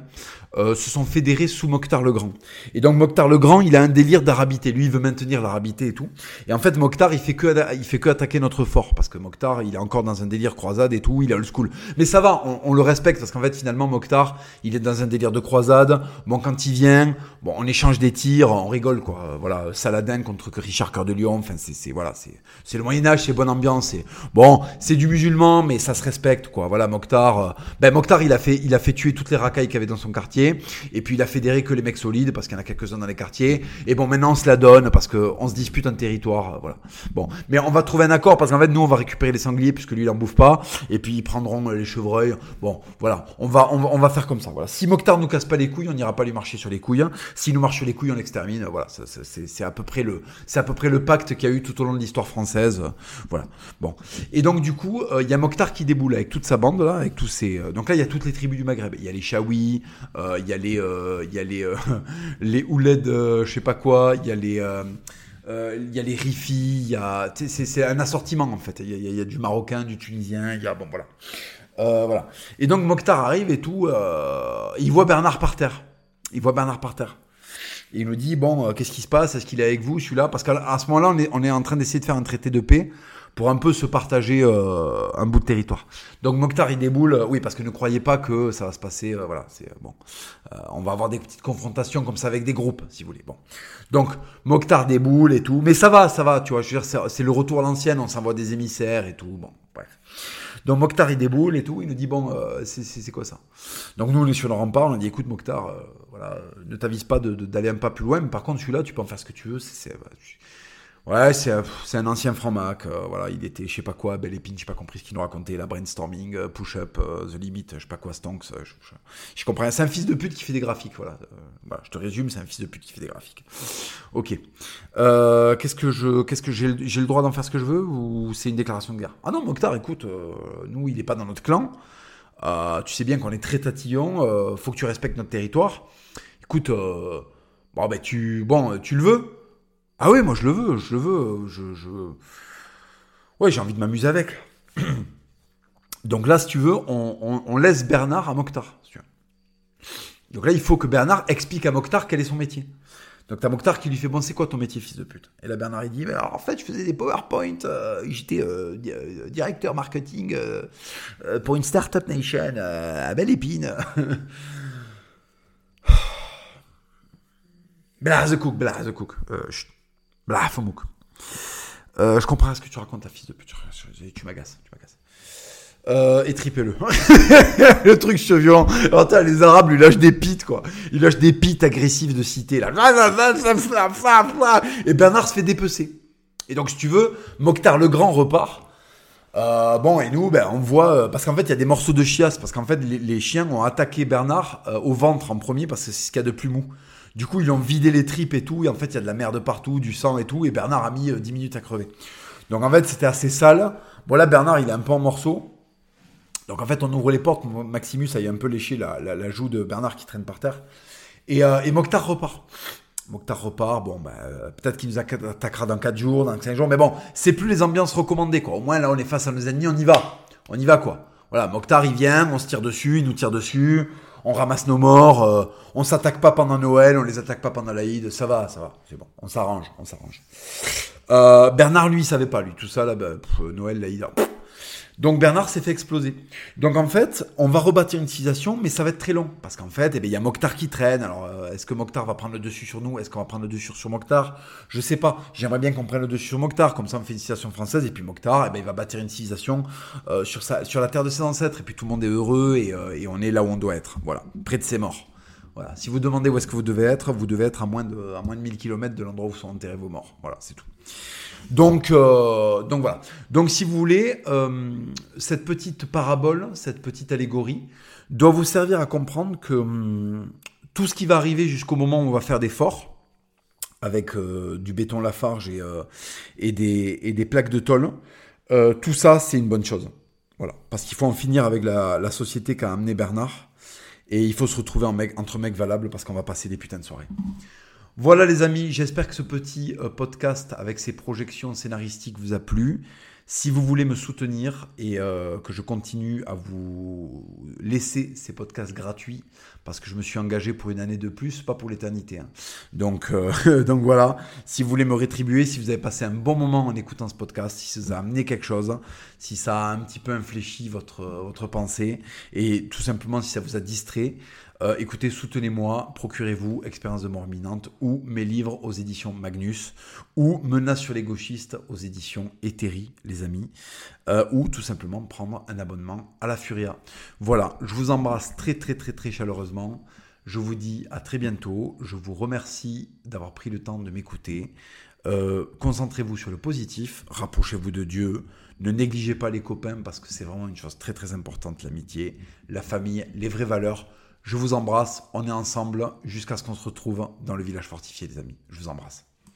euh, se sont fédérés sous Mokhtar le Grand. Et donc Mokhtar le Grand, il a un délire d'arabité. Lui, il veut maintenir l'arabité et tout. Et en fait, Mokhtar, il fait que il fait que attaquer notre fort parce que Mokhtar, il est encore dans un délire croisade et tout. Il a le school. Mais ça va, on, le respecte parce qu'en fait, finalement, Mokhtar, il est dans un délire de croisade. Bon, quand il vient, bon, on échange des tirs, on rigole quoi. Voilà, Saladin contre Richard Cœur de Lion. Enfin, c'est voilà, c'est le Moyen Âge, c'est bonne ambiance. C'est bon, c'est du musulman, mais ça se respecte quoi. Voilà, Mokhtar. Euh, ben Mokhtar, il a fait, il a fait tuer toutes les racailles qu'il avait dans son quartier. Et puis il a fédéré que les mecs solides parce qu'il y en a quelques-uns dans les quartiers. Et bon, maintenant on se la donne parce qu'on se dispute un territoire. Euh, voilà. Bon, mais on va trouver un accord parce qu'en fait nous on va récupérer les sangliers puisque lui il en bouffe pas. Et puis ils prendront les chevreuils. Bon, voilà. On va, on va, faire comme ça. Voilà. Si Mokhtar nous casse pas les couilles, on n'ira pas lui marcher sur les couilles. S'il nous marche sur les couilles, on l'extermine. Voilà. C'est à peu près le, c'est à peu près le pacte qu'il y a eu tout au long de l'histoire française. Voilà. Bon. Et donc du coup, euh, il y a Mokhtar qui déboule avec toute sa bande là, avec tous ses. Euh, donc là, il y a toutes les tribus du Maghreb. Il y a les Chaouis, il y a les, euh, il y a les, euh, les Ouled, je sais pas quoi, il y a les, euh, il y a les Rifi, y c'est un assortiment en fait. Il y, a, du marocain, du tunisien, il y a, bon voilà. voilà. Et donc Mokhtar arrive et tout, il voit Bernard par terre. Il voit Bernard par terre. Et il nous dit, bon, qu'est-ce qui se passe Est-ce qu'il est avec vous, celui-là Parce qu'à ce moment-là, on est, on est en train d'essayer de faire un traité de paix pour un peu se partager euh, un bout de territoire. Donc Mokhtar il déboule, euh, oui parce que ne croyez pas que ça va se passer, euh, voilà, c'est bon, on va avoir des petites confrontations comme ça avec des groupes, si vous voulez. Bon, donc Mokhtar déboule et tout, mais ça va, ça va, tu vois, je veux dire, c'est le retour à l'ancienne, on s'envoie des émissaires et tout, bon, bref. Donc Mokhtar il déboule et tout, il nous dit bon, euh, c'est quoi ça? Donc nous on est sur le rempart, on a dit écoute Mokhtar, euh, voilà, ne t'avise pas d'aller un pas plus loin, mais par contre celui-là tu peux en faire ce que tu veux, c'est Ouais, c'est un ancien franc-mac. Euh, voilà, il était, je sais pas quoi, Belle Épine, je sais pas compris ce qu'il nous racontait, la brainstorming, euh, push-up, euh, The Limit, je sais pas quoi, Stonks. Je, je, comprends. C'est un fils de pute qui fait des graphiques. Voilà. voilà je te résume, c'est un fils de pute qui fait des graphiques. Ok. qu'est-ce que je, qu'est-ce que j'ai, le droit d'en faire ce que je veux ou c'est une déclaration de guerre? Ah non, Mokhtar, écoute, nous, il est pas dans notre clan. tu sais bien qu'on est très tatillon. faut que tu respectes notre territoire. Écoute, bon ben tu, bon, tu le veux ah oui, moi je le veux, je le veux, je, je... Ouais, j'ai envie de m'amuser avec. [clears throat] Donc là, si tu veux, on, laisse Bernard à Mokhtar. Donc là, il faut que Bernard explique à Mokhtar quel est son métier. Donc t'as Mokhtar qui lui fait bon c'est quoi ton métier fils de pute? Et là Bernard il dit alors, en fait je faisais des PowerPoint, euh, j'étais euh, euh, directeur marketing pour une startup nation à Belle Épine. Blaze cook, blaze cook. Blah, euh, je comprends ce que tu racontes, ta fils de pute. Tu m'agaces, tu m'agaces. Euh, et tripez-le. [laughs] le truc c'est violent. Alors, les Arabes lui lâchent des pits, quoi. Ils lâchent des pits agressifs de cité, là. Et Bernard se fait dépecer. Et donc, si tu veux, Mokhtar le Grand repart. Euh, bon, et nous, ben, on voit, parce qu'en fait, il y a des morceaux de chiasse, parce qu'en fait, les, chiens ont attaqué Bernard au ventre en premier, parce que c'est ce qu'il y a de plus mou. Du coup, ils ont vidé les tripes et tout, et en fait, il y a de la merde partout, du sang et tout, et Bernard a mis 10 euh, minutes à crever. Donc en fait, c'était assez sale. Bon, là, Bernard, il est un peu en morceaux. Donc en fait, on ouvre les portes. Maximus a un peu léché la, joue de Bernard qui traîne par terre. Et, euh, repart. Mokhtar repart, bon, bah, euh, peut-être qu'il nous attaquera dans 4 jours, dans 5 jours, mais bon, c'est plus les ambiances recommandées, quoi. Au moins, là, on est face à nos ennemis, on y va. On y va, quoi. Voilà, Mokhtar, il vient, on se tire dessus, il nous tire dessus on ramasse nos morts, euh, on s'attaque pas pendant Noël, on les attaque pas pendant l'Aïd, ça va, ça va, c'est bon, on s'arrange, on s'arrange. Euh, Bernard, lui, il savait pas, lui, tout ça, là, bah, Noël, l'Aïd, donc Bernard s'est fait exploser. Donc en fait, on va rebâtir une civilisation, mais ça va être très long. Parce qu'en fait, eh il y a Mokhtar qui traîne. Alors, euh, est-ce que Mokhtar va prendre le dessus sur nous? Est-ce qu'on va prendre le dessus sur Mokhtar? Je sais pas. J'aimerais bien qu'on prenne le dessus sur Mokhtar. Comme ça, on fait une civilisation française. Et puis Mokhtar, eh il va bâtir une civilisation euh, sur, la terre de ses ancêtres. Et puis tout le monde est heureux et, euh, et on est là où on doit être. Voilà, près de ses morts. Voilà. Si vous demandez où est-ce que vous devez être, vous devez être à moins de, à moins de 1000 km de l'endroit où sont enterrés vos morts. Voilà, c'est tout. Donc, euh, donc voilà. Donc si vous voulez, euh, cette petite parabole, cette petite allégorie, doit vous servir à comprendre que hum, tout ce qui va arriver jusqu'au moment où on va faire des forts, avec euh, du béton Lafarge et, et, des, plaques de tôle, tout ça c'est une bonne chose. Voilà. Parce qu'il faut en finir avec la, société qu'a amené Bernard. Et il faut se retrouver entre mecs valables parce qu'on va passer des putains de soirées. Voilà les amis, j'espère que ce petit euh, podcast avec ses projections scénaristiques vous a plu. Si vous voulez me soutenir et euh, que je continue à vous laisser ces podcasts gratuits, parce que je me suis engagé pour une année de plus, pas pour l'éternité. Hein. Donc, euh, [laughs] voilà, si vous voulez me rétribuer, si vous avez passé un bon moment en écoutant ce podcast, si ça vous a amené quelque chose, si ça a un petit peu infléchi votre, votre pensée, et tout simplement si ça vous a distrait, euh, écoutez, soutenez-moi, procurez-vous Expérience de mort imminente ou mes livres aux éditions Magnus ou Menace sur les gauchistes aux éditions Ethérie, les amis, euh, ou tout simplement prendre un abonnement à la Furia. Voilà, je vous embrasse très très très très chaleureusement. Je vous dis à très bientôt. Je vous remercie d'avoir pris le temps de m'écouter. Euh, concentrez-vous sur le positif, rapprochez-vous de Dieu, ne négligez pas les copains parce que c'est vraiment une chose très très importante, l'amitié, la famille, les vraies valeurs. Je vous embrasse, on est ensemble jusqu'à ce qu'on se retrouve dans le village fortifié, les amis. Je vous embrasse.